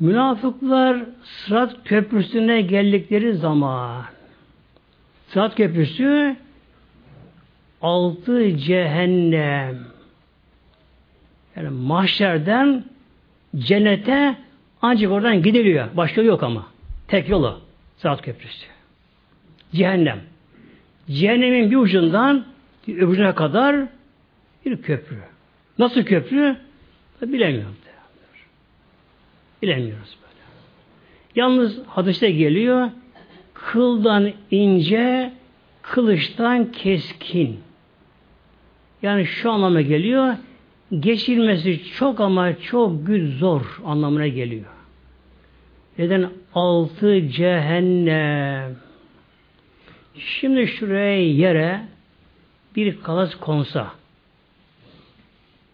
Münafıklar Sırat Köprüsü'ne geldikleri zaman Sırat Köprüsü altı cehennem yani mahşerden cennete ancak oradan gidiliyor. Başka yok ama. Tek yolu. Sırat Köprüsü. Cehennem. Cehennemin bir ucundan bir öbürüne kadar bir köprü. Nasıl köprü? Bilemiyorum. Bilemiyoruz böyle. Yalnız hadiste geliyor kıldan ince, kılıçtan keskin. Yani şu anlama geliyor geçilmesi çok ama çok güç zor anlamına geliyor. Neden? Altı cehennem. Şimdi şuraya yere bir kalas konsa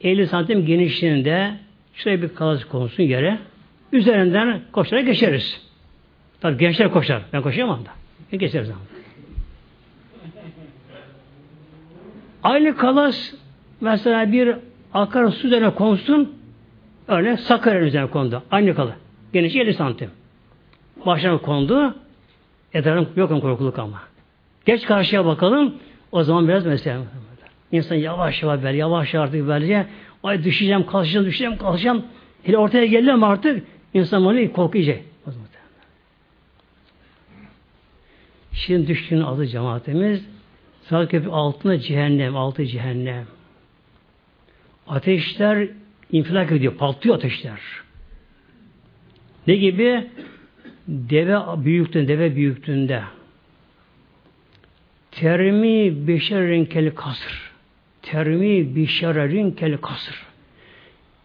50 santim genişliğinde şuraya bir kalas konsun yere üzerinden koşarak geçeriz. Tabi gençler koşar. Ben koşamam da. Ben geçeriz ama. Aynı kalas mesela bir akar su üzerine konsun öyle Sakarya üzerine kondu. Aynı kalı. Genişi 50 santim. Başına kondu. Etrafın yok korkuluk ama. Geç karşıya bakalım. O zaman biraz mesela İnsan yavaş yavaş böyle, yavaş artık böylece ay düşeceğim, kalkacağım, düşeceğim, kalkacağım. Hele ortaya geliyorum artık insan onu korkacak. Şimdi düştüğünün adı cemaatimiz Saat köprü altında cehennem, altı cehennem. Ateşler infilak ediyor, patlıyor ateşler. Ne gibi? Deve büyüklüğünde, deve büyüklüğünde. Termi beşerin kel kasır. Termi beşerin kel kasır.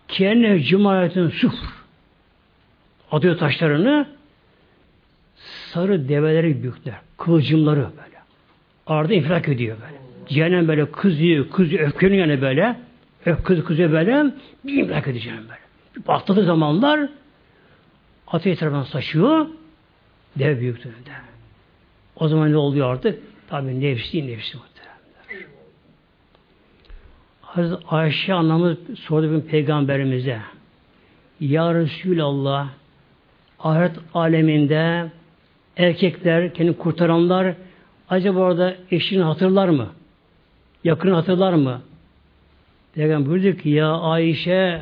Kenne cumayetin sufur. Atıyor taşlarını sarı develeri büyükler. Kılıcımları böyle. Arada infilak ediyor böyle. Cehennem böyle kızıyor, kızıyor, öfkeniyor yani böyle. Öp kız kızıyor böyle. Bir infilak edeceğim böyle. Patladığı zamanlar ateş tarafından saçıyor. Dev büyüklüğünde. O zaman ne oluyor artık? Tabi nefsi nefsi muhteremler. Hazreti Ayşe anlamı sordu bir peygamberimize. Ya Resulallah ahiret aleminde erkekler, kendi kurtaranlar acaba orada eşini hatırlar mı? Yakını hatırlar mı? Peygamber buyurdu ki ya Ayşe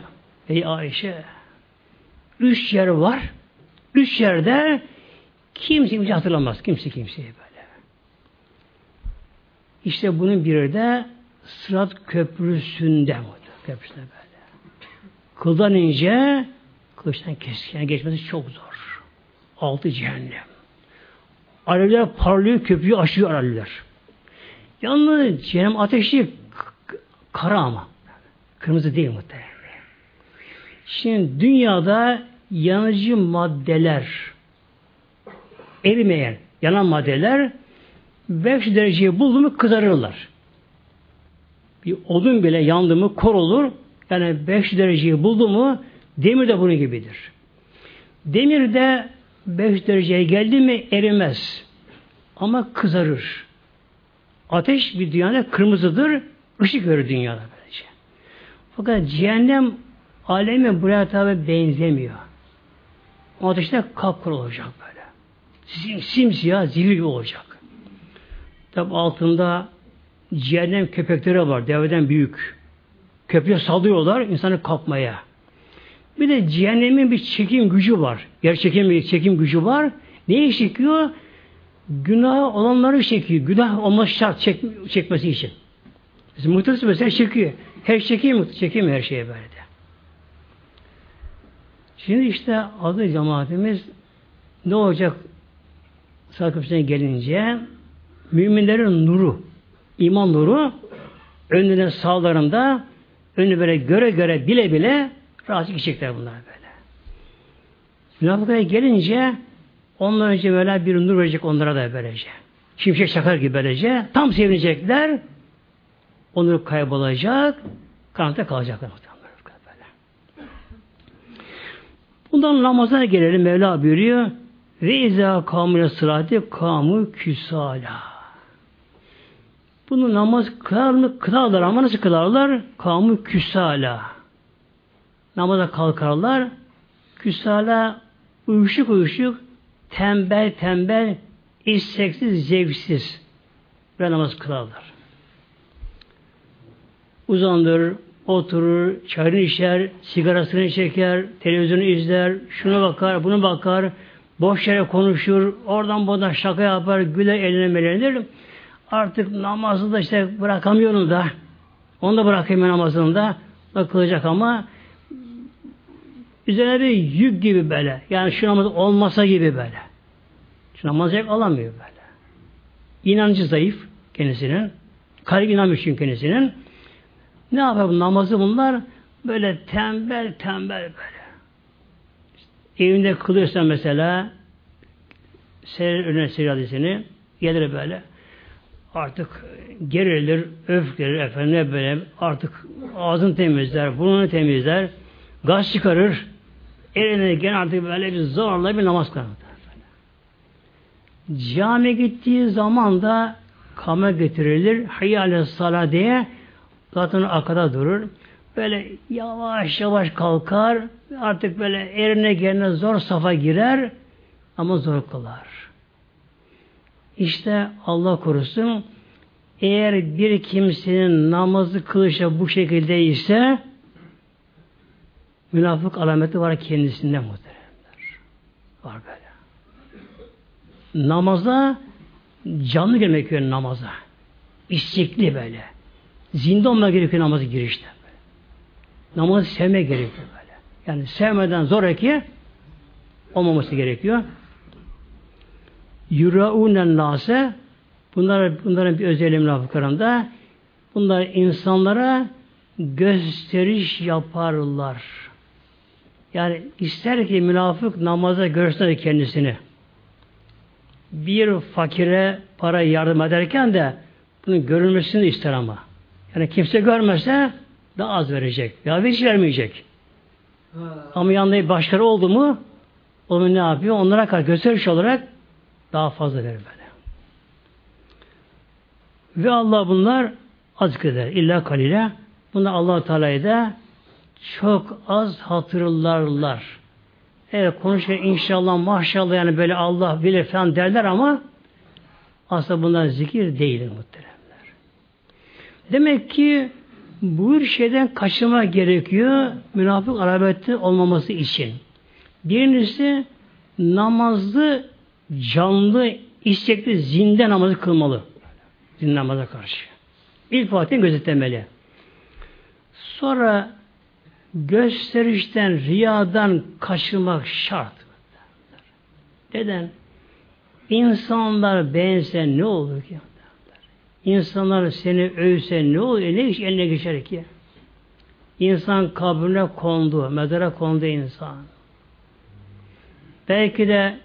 ey Ayşe üç yer var. Üç yerde kimse kimse hatırlamaz. Kimse kimseyi böyle. İşte bunun biri de Sırat Köprüsü'nde köprüsünde böyle. Kıldan ince, kılıçtan keskin geçmesi çok zor. Altı cehennem. Alevler parlıyor, köprüyü aşıyor alevler. Yalnız cehennem ateşi kara ama. Kırmızı değil muhtemelen. Şimdi dünyada yanıcı maddeler erimeyen yanan maddeler 5 dereceyi buldu mu kızarırlar. Bir odun bile yandı mı kor olur. Yani 5 dereceyi buldu mu demir de bunun gibidir. Demir de 5 dereceye geldi mi erimez. Ama kızarır. Ateş bir dünyada kırmızıdır. ışık verir dünyada böylece. Fakat cehennem alemi buraya tabi benzemiyor. O ateşte kapkır olacak böyle. Sim, simsiyah gibi olacak. Tabi altında cehennem köpekleri var. Deveden büyük. Köpeğe sallıyorlar insanı kapmaya. Bir de cehennemin bir çekim gücü var. Yer çekim bir çekim gücü var. Neyi çekiyor? Günah olanları çekiyor. Günah olması şart çek, çekmesi için. Bizim muhtemelen mesela çekiyor. Her çekiyor mu? Çekiyor her şeye böyle de. Şimdi işte adı cemaatimiz ne olacak sakıpsına gelince müminlerin nuru, iman nuru önüne sağlarında önü böyle göre göre bile bile rahatsız gidecekler bunlar böyle. Münafıklara gelince onlar önce böyle bir nur verecek onlara da böylece. Şimşek çakar gibi böylece. Tam sevinecekler. Onur kaybolacak. Karanlıkta kalacaklar. Bundan namaza gelelim. Mevla buyuruyor. Ve izâ kâmûle sırâti kâmû küsâlâ. Bunu namaz kılar mı? Kılarlar ama nasıl kılarlar? Kâmû küsâlâ. Namaza kalkarlar. Küsâlâ uyuşuk uyuşuk tembel tembel isteksiz, zevksiz ve namaz kılarlar. Uzandır, oturur, çayını içer, sigarasını çeker, televizyonu izler, şuna bakar, bunu bakar, boş yere konuşur, oradan buradan şaka yapar, güler, eğlenir, Artık namazı da işte bırakamıyorum da. Onu da bırakayım namazını da. Kılacak ama üzerine bir yük gibi böyle. Yani şu namaz olmasa gibi böyle. Şu namaz alamıyor böyle. İnancı zayıf kendisinin. Kalp inanmıyor çünkü kendisinin. Ne yapar bu namazı bunlar? Böyle tembel tembel böyle. Evinde kılıyorsa mesela serir önüne serir hadisini gelir böyle artık gerilir, öfkelir efendim böyle artık ağzını temizler, burnunu temizler, gaz çıkarır, eline gene artık böyle bir zorla bir namaz kılar. Cami gittiği zaman da kama getirilir. Hayyâle sala diye zaten arkada durur. Böyle yavaş yavaş kalkar. Artık böyle erine geline zor safa girer ama zor kılar. İşte Allah korusun eğer bir kimsenin namazı kılışa bu şekilde ise münafık alameti var kendisinde muhteremler. Var böyle. Namaza canlı gelmek gerekiyor namaza. İstekli böyle. Zinde olmak gerekiyor namazı girişte. Böyle. Namazı sevme gerekiyor böyle. Yani sevmeden zoraki olmaması gerekiyor. Yuraunen nase bunlar, bunların bir özelliği münafıklarında bunlar insanlara gösteriş yaparlar. Yani ister ki münafık namaza göstersin kendisini. Bir fakire para yardım ederken de bunun görülmesini ister ama. Yani kimse görmezse daha az verecek. Ya hiç vermeyecek. Ha. Ama yanında başkaları oldu mu onu ne yapıyor? Onlara karşı gösteriş olarak daha fazla verir böyle. Ve Allah bunlar az eder. İlla kalile. Bunlar allah Teala'yı da çok az hatırlarlar. Evet konuşurken inşallah maşallah yani böyle Allah bilir falan derler ama aslında bunlar zikir değil muhteremler. Demek ki bu şeyden kaçınma gerekiyor münafık alabette olmaması için. Birincisi namazlı canlı istekli zinde namazı kılmalı. Din namaza karşı. İlk vaktin gözetlemeli. Sonra gösterişten, riyadan kaçınmak şart. Neden? İnsanlar beğense ne olur ki? İnsanlar seni övse ne olur? Ne iş eline geçer ki? İnsan kabrine kondu, mezara kondu insan. Belki de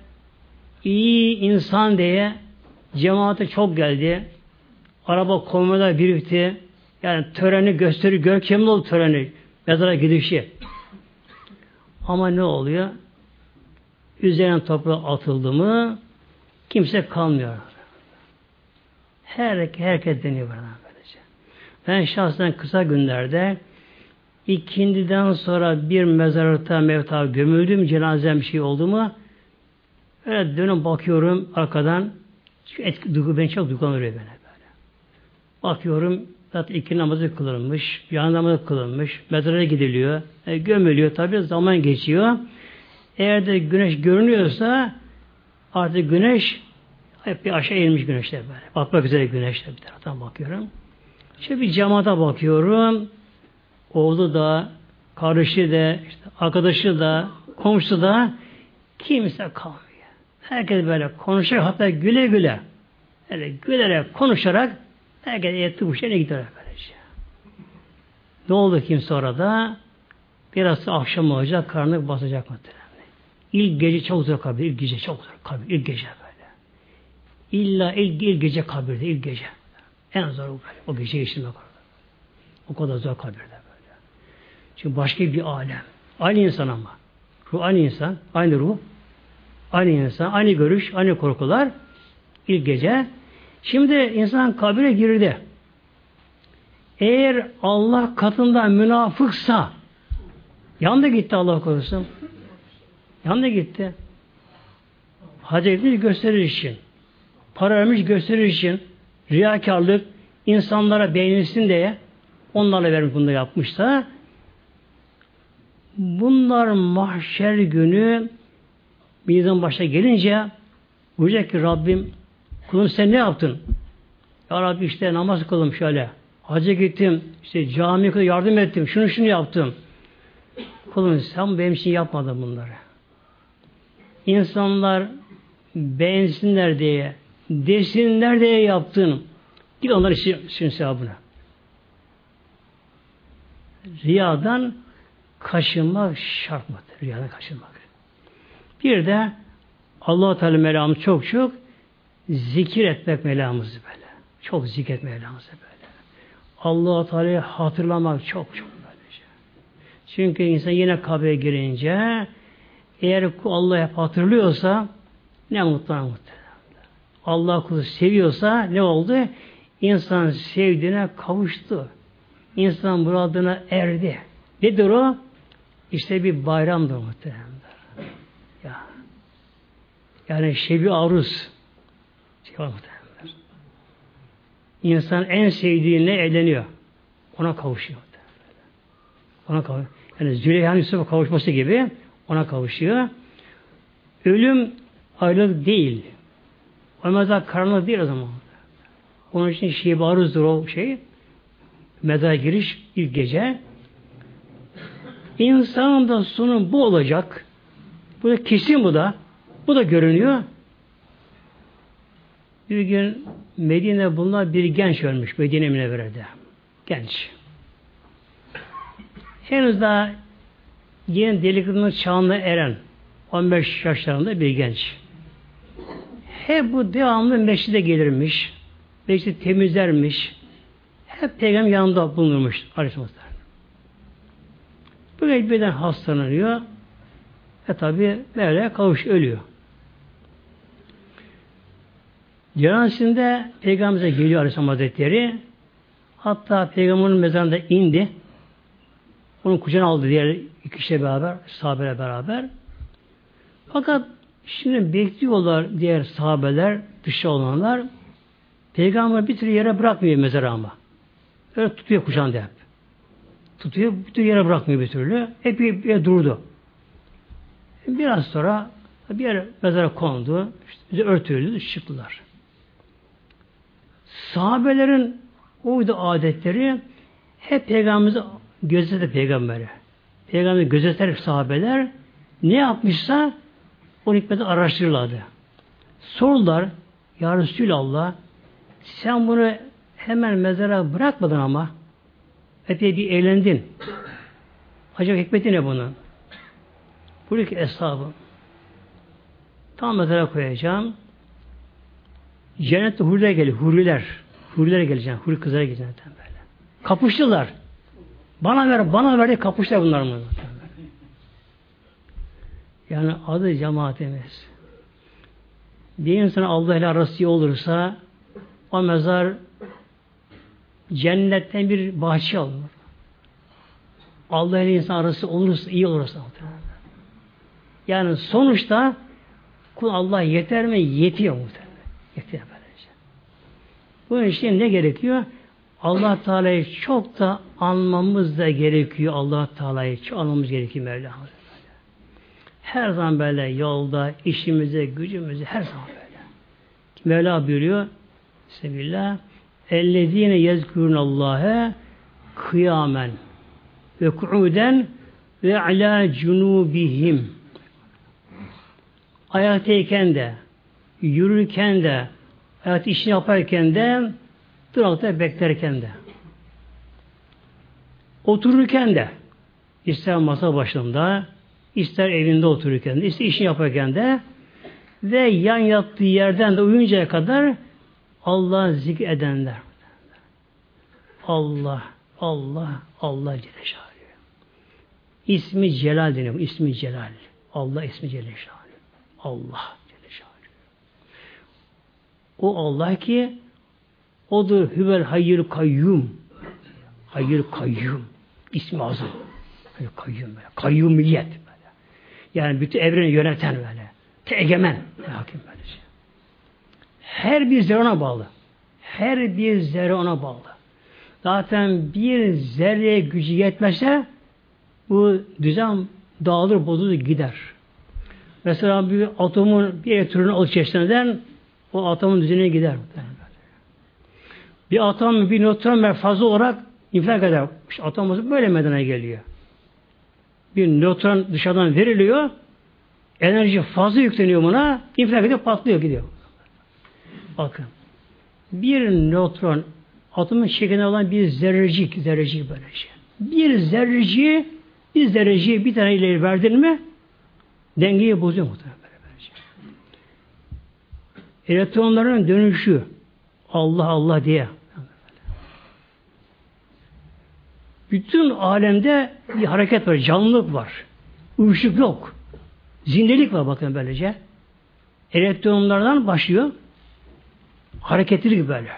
iyi insan diye cemaate çok geldi. Araba konvoylar birikti. Yani töreni gösteri, görkemli oldu töreni. Mezara gidişi. Ama ne oluyor? Üzerine toprağa atıldı mı kimse kalmıyor. Her, herkes deniyor böylece. Ben şahsen kısa günlerde ikindiden sonra bir mezarlıkta mevta gömüldüm, cenazem bir şey oldu mu öyle dönüp bakıyorum arkadan etki, duygu, ben çok duygulanıyor bana böyle. Bakıyorum zaten iki namazı kılınmış, yan namazı kılınmış, mezara gidiliyor, e, gömülüyor tabi zaman geçiyor. Eğer de güneş görünüyorsa artık güneş hep bir aşağı eğilmiş güneşler böyle. Bakmak üzere güneşler bir taraftan bakıyorum. Şöyle bir cemaata bakıyorum. Oğlu da, kardeşi de, işte arkadaşı da, komşusu da kimse kalmıyor. Herkes böyle konuşarak hatta güle güle öyle gülerek konuşarak herkes yetti bu şeyine gider böylece. Ne oldu kimse orada? Biraz akşam olacak, karnı basacak muhtemelen. İlk gece çok zor kabir, ilk gece çok zor kabir, ilk gece böyle. İlla ilk, ilk gece kabirde, ilk gece. En zor o. O gece geçirmek orada. O kadar zor kabirde böyle. Çünkü başka bir alem. Aynı insan ama. Ruh aynı insan, aynı ruh. Aynı insan, aynı görüş, aynı korkular. ilk gece. Şimdi insan kabire girdi. Eğer Allah katında münafıksa yandı gitti Allah korusun. Yandı gitti. Hacı etmiş gösterir için. Para vermiş gösterir için. Riyakarlık insanlara beğenilsin diye onlarla vermiş bunu yapmışsa bunlar mahşer günü mizan başa gelince buyuracak ki Rabbim kulum sen ne yaptın? Ya Rabbi işte namaz kıldım şöyle. Hacı gittim. işte camiye yardım ettim. Şunu şunu yaptım. Kulum sen benim için yapmadın bunları. İnsanlar beğensinler diye, desinler diye yaptın. Git onlar için sevabına. Riyadan kaşınmak şart mıdır? Riyadan kaşınmak. Bir de Allah Teala melamız çok çok zikir etmek melamızı böyle. Çok zikret melamızı böyle. Allah Teala'yı hatırlamak çok çok böylece. Çünkü insan yine kabre girince eğer Allah'ı hep hatırlıyorsa ne mutlu mutlu. Allah kulu seviyorsa ne oldu? İnsan sevdiğine kavuştu. İnsan muradına erdi. Nedir o? İşte bir bayramdır muhtemelen. Ya. Yani şebi aruz. Şey İnsan en sevdiğine evleniyor. Ona kavuşuyor. Ona kavuşuyor. Yani Züleyha'nın Yusuf'a kavuşması gibi ona kavuşuyor. Ölüm ayrılık değil. O mezar karanlık değil o zaman. Onun için şibi aruzdur o şey. Mezara giriş ilk gece. İnsanın da sonu bu olacak. Bu da kesin bu da. Bu da görünüyor. Bir gün Medine bunlar bir genç ölmüş Medine Münevvere'de. Genç. Henüz daha yeni delikanlı çağına eren 15 yaşlarında bir genç. Hep bu devamlı meşride gelirmiş. Meşride temizlermiş. Hep peygamber yanında bulunurmuş Aleyhisselam. Böyle birden hastalanıyor. E tabi böyle kavuş ölüyor. Cenazesinde Peygamber'e geliyor Aleyhisselam Hazretleri. Hatta Peygamber'in mezarında indi. Onun kucağına aldı diğer iki kişiyle beraber, sahabeyle beraber. Fakat şimdi bekliyorlar diğer sahabeler, dışı olanlar. Peygamber bir türlü yere bırakmıyor mezarı ama. Öyle tutuyor kucağında hep. Tutuyor, bir türlü yere bırakmıyor bir türlü. Hep bir, bir durdu. Biraz sonra bir yer mezara kondu. İşte örtülüydü. Çıktılar. Sahabelerin oydu adetleri hep peygamberimizi gözetir peygamberi. Peygamberi gözeter sahabeler ne yapmışsa o hikmeti araştırırlardı. Sordular Ya Resulallah sen bunu hemen mezara bırakmadın ama epey bir eğlendin. Acaba hikmeti ne bunun? Buradaki eshabı tam mezara koyacağım. Cennette huriler geliyor. Huriler. Huriler geleceğim. Huri kızlara geleceğim böyle. Kapıştılar. Bana ver, bana ver diye kapıştılar bunlar mı? Yani adı cemaatimiz. Bir insan Allah ile arası olursa o mezar cennetten bir bahçe olur. Allah ile insan arası olursa, iyi olursa. Yani sonuçta kul Allah yeter mi? Yetiyor muhtemelen. Yetiyor böylece. Bunun için ne gerekiyor? Allah Teala'yı çok da anmamız da gerekiyor. Allah Teala'yı çok anmamız gerekiyor Mevla. Her zaman böyle yolda, işimize, gücümüze her zaman böyle. Mevla buyuruyor Bismillah Ellezine yezkurunallâhe kıyamen ve ku'uden ve ala cunubihim ayaktayken de yürürken de hayat işini yaparken de durakta beklerken de otururken de ister masa başında ister evinde otururken de ister işini yaparken de ve yan yattığı yerden de uyuncaya kadar Allah zikredenler. Allah, Allah, Allah Celle. İsmi Celal deniyor. İsmi Celal. Allah ismi Celle. Allah. O Allah ki odur Hüvel Hayyül Kayyum. Hayyül Kayyum. İsmi azam. Hayyül Kayyum böyle. Kayyumiyet böyle. Yani bütün evreni yöneten böyle. Egemen. Hakim böylece. Her bir zerre ona bağlı. Her bir zerre ona bağlı. Zaten bir zerreye gücü yetmezse bu düzen dağılır, bozulur, gider. Mesela bir atomun bir elektronunu alıp çeşitleneden o atomun düzenine gider. Bir atom bir nötron fazla olarak infilak eder. İşte atom böyle meydana geliyor. Bir nötron dışarıdan veriliyor, Enerji fazla yükleniyor buna, infilak ediyor, patlıyor gidiyor. Bakın. Bir nötron atomun şeklinde olan bir zerrecik, zerrecik böyle şey. Bir zerreciği, bir zerreciği bir tane ileri verdin mi dengeyi bozuyor muhtemelen. Elektronların dönüşü Allah Allah diye bütün alemde bir hareket var, canlılık var. Uyuşuk yok. Zindelik var bakın böylece. Elektronlardan başlıyor. Hareketlilik böyle.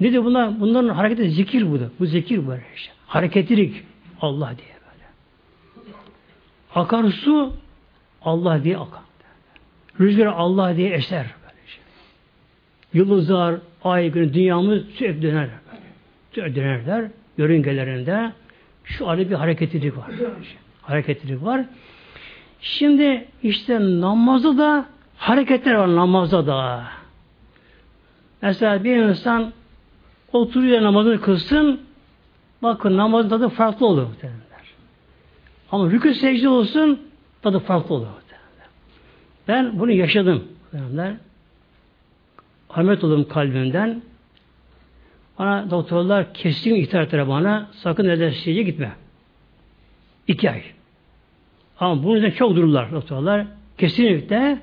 Ne de bunlar? Bunların hareketi zikir bu da. Bu zikir böyle işte. Hareketlilik Allah diye böyle. Akarsu Allah diye akar. Rüzgar Allah diye eser. Yıldızlar, ay, gün, dünyamız sürekli döner. Sürekli dönerler. Yörüngelerinde şu arada bir hareketlilik var. Hareketlilik var. Şimdi işte namazda da hareketler var namazda da. Mesela bir insan oturuyor namazını kılsın bakın namazın tadı farklı olur muhtemelenler. Ama rükü secde olsun tadı farklı olur muhtemelenler. Ben bunu yaşadım muhtemelenler. Ahmet oldum kalbimden. Bana doktorlar kesin ihtar bana sakın neden gitme. İki ay. Ama bunun üzerine çok dururlar doktorlar. Kesinlikle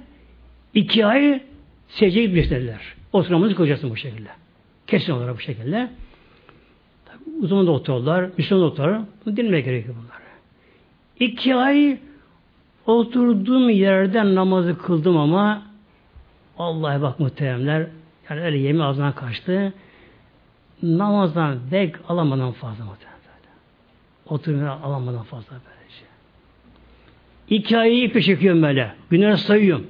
iki ay secdeye gitmek istediler. Oturmamızı koyacaksın bu şekilde. Kesin olarak bu şekilde. Tabii uzman doktorlar, Müslüman doktorlar bunu dinlemeye gerekiyor bunlar. İki ay oturduğum yerden namazı kıldım ama Allah'a bak muhteremler yani öyle yemi ağzından kaçtı. Namazdan bek alamadan fazla muhteremler. Oturmaya alamadan fazla böyle. İki ayı ipe çekiyorum böyle. Günler sayıyorum.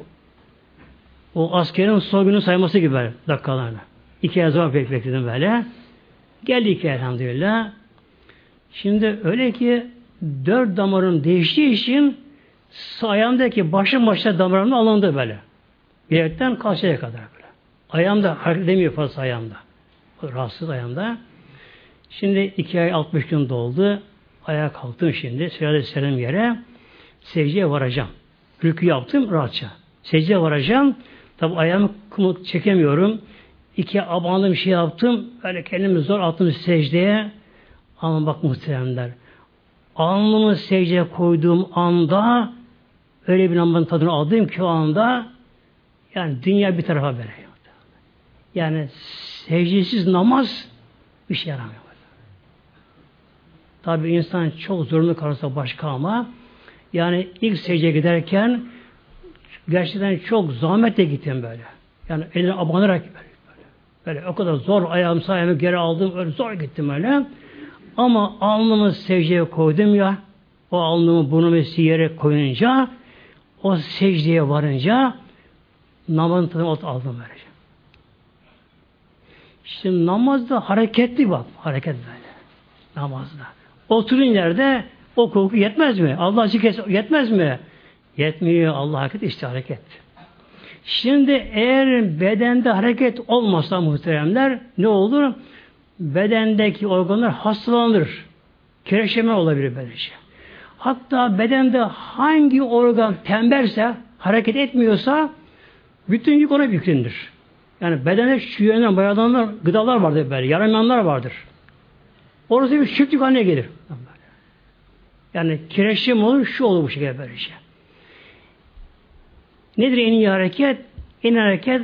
O askerin son günü sayması gibi böyle dakikalarını. İki ay zaman bekledim böyle. Geldi iki elhamdülillah. Şimdi öyle ki dört damarım değiştiği için ayağımdaki başın başta damarım alındı böyle. Bilekten kalçaya kadar böyle. Ayağımda hareket edemiyor fazla ayağımda. rahatsız ayağında. Şimdi iki ay 60 gün doldu. Ayağa kalktım şimdi. Sırada selam yere. Secdeye varacağım. Rükü yaptım rahatça. Secdeye varacağım. Tabi ayağımı kumut çekemiyorum. İki abanlı bir şey yaptım. Öyle kendimi zor attım secdeye. Ama bak muhteremler. Alnımı secdeye koyduğum anda öyle bir namazın tadını aldım ki o anda yani dünya bir tarafa böyle. Yani secdesiz namaz bir şey yaramıyor. Tabi insan çok zorunlu kalırsa başka ama yani ilk secdeye giderken gerçekten çok zahmetle gittim böyle. Yani eline abanarak böyle, böyle. O kadar zor ayağım sayımı geri aldım. Öyle zor gittim öyle. Ama alnımı secdeye koydum ya o alnımı burnumu yere koyunca o secdeye varınca namazın tadını aldım böylece. Şimdi namazda hareketli bak. Hareket böyle. Namazda. Oturun yerde o korku yetmez mi? Allah zikret yetmez mi? Yetmiyor. Allah hareket işte hareket. Şimdi eğer bedende hareket olmasa muhteremler ne olur? Bedendeki organlar hastalanır. Kireçleme olabilir böylece. Hatta bedende hangi organ tembelse, hareket etmiyorsa bütün yük ona yüklenir. Yani bedene yönden bayadanlar, gıdalar vardır böyle, yaramayanlar vardır. Orası bir çiftlik haline gelir. Yani kireçleme olur, şu olur bu şekilde böyle şey. Nedir en iyi hareket? En iyi hareket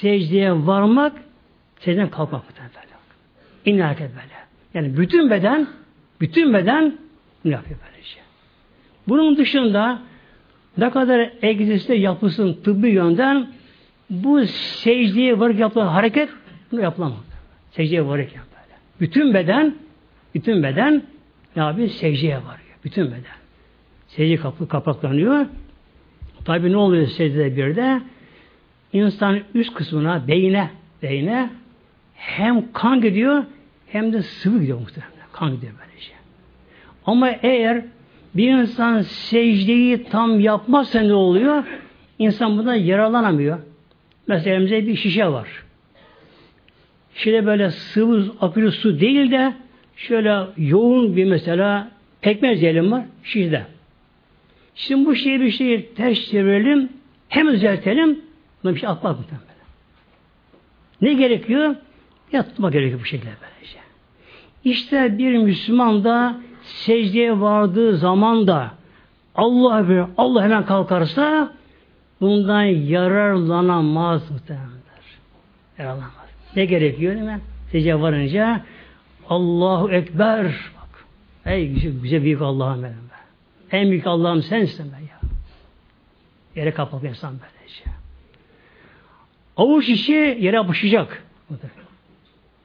secdeye varmak, secdeden kalkmak. En iyi hareket böyle. Yani bütün beden, bütün beden ne yapıyor böyle şey. Bunun dışında ne kadar egzersiz yapılsın tıbbi yönden bu secdeye varık yapılan hareket bunu yapılamaz. Secdeye varık yap böyle. Bütün beden bütün beden ne yapıyor? Secdeye varıyor. Bütün beden. Secde kapı kapaklanıyor. Tabi ne oluyor secdede bir de? İnsan üst kısmına, beyine, beyine hem kan gidiyor hem de sıvı gidiyor muhtemelen. Kan gidiyor böylece. Ama eğer bir insan secdeyi tam yapmazsa ne oluyor? İnsan buna yaralanamıyor. Mesela elimizde bir şişe var. Şöyle böyle sıvı akülü su değil de şöyle yoğun bir mesela pekmez diyelim var şişede. Şimdi bu şeyi bir şeyi ters çevirelim hem düzeltelim buna bir şey atmak muhtemelen. Ne gerekiyor? Ya tutma gerekiyor bu şekilde böylece. İşte bir Müslüman da secdeye vardığı zaman da Allah bir Allah hemen kalkarsa bundan yararlanamaz muhtemelenler. Yararlanamaz. Ne gerekiyor mi? Secdeye varınca Allahu Ekber bak. Ey güzel, güzel büyük Allah'ım benim be. En büyük Allah'ım sensin be ya. Yere kapalı insan böylece. Avuç içi yere yapışacak.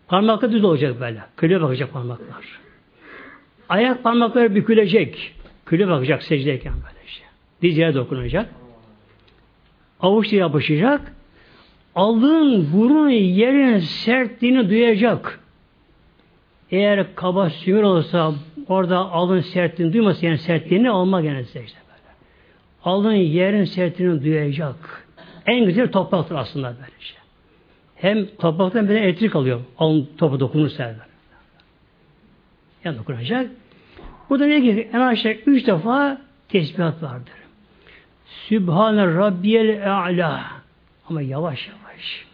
Parmaklar düz olacak böyle. Köle bakacak parmaklar. Ayak parmakları bükülecek. Köle bakacak secdeyken böyle işte. Diz yere dokunacak. Avuç yapışacak. Alın burun yerin sertliğini duyacak. Eğer kaba sümür olursa orada alın sertliğini duymasa yani sertliğini olmak yani secde böyle. Alın yerin sertliğini duyacak. En güzel topraktır aslında böyle şey. Hem topraktan bir elektrik alıyor. Alın topu dokunursa. Yani dokunacak. Burada ne gibi? En aşağı üç defa tesbihat vardır. Sübhane Rabbiyel A'la. Ama yavaş yavaş.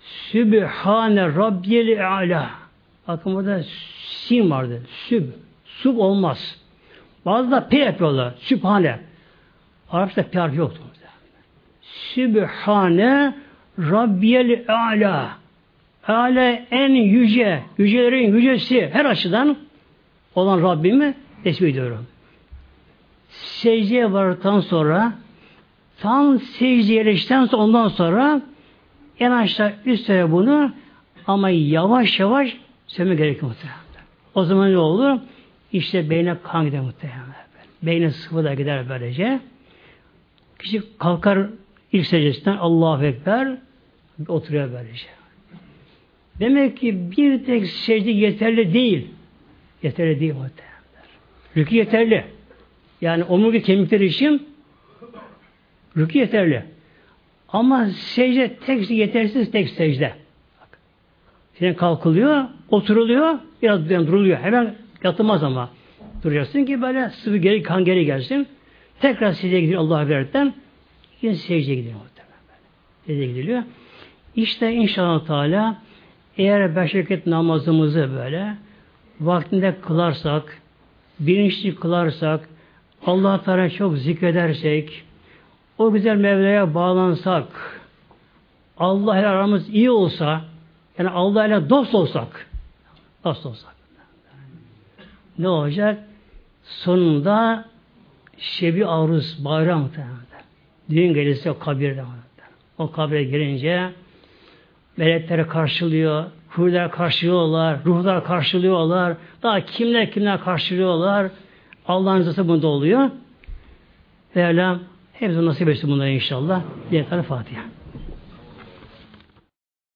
Sübhane Rabbiyel A'la. Bakın burada sin vardı. Süb. Sub olmaz. Bazı da P yapıyorlar. Sübhane. Arapçada P harfi yoktu. Sübhane Rabbiyel A'la. A'la en yüce, yücelerin yücesi her açıdan olan Rabbimi tesbih ediyorum. Secdeye vardıktan sonra tam secdeye erişten sonra ondan sonra en aşağı üstte bunu ama yavaş yavaş söylemek gerekiyor muhtemelen. O zaman ne olur? İşte beyne kan gider muhtemelen. Beyne sıvı da gider böylece. Kişi kalkar ilk secdesinden Allahu Ekber oturuyor böylece. Demek ki bir tek secde yeterli değil. Yeterli değil muhtemelen. Rükü yeterli. Yani omurga kemikleri için rükü yeterli. Ama secde tek yetersiz tek secde. Senin kalkılıyor, oturuluyor, biraz yani duruluyor. Hemen yatılmaz ama. Duracaksın ki böyle sıvı geri, kan geri gelsin. Tekrar secdeye gidiyor Allah'a verirken yine secdeye gidiyor. Secdeye gidiliyor. İşte inşallah Teala eğer beş namazımızı böyle vaktinde kılarsak, bilinçli kılarsak, Allah Teala çok zikredersek, o güzel Mevla'ya bağlansak, Allah ile aramız iyi olsa, yani Allah ile dost olsak, dost olsak, ne olacak? Sonunda şebi aruz, bayram muhtemelen. Düğün gelirse o kabirde O kabire girince melekleri karşılıyor, huriler karşılıyorlar, ruhlar karşılıyorlar, daha kimler kimler karşılıyorlar. Allah'ın rızası bunda oluyor. Mevlam hepsi nasip etsin bunları inşallah. Diye Fatiha.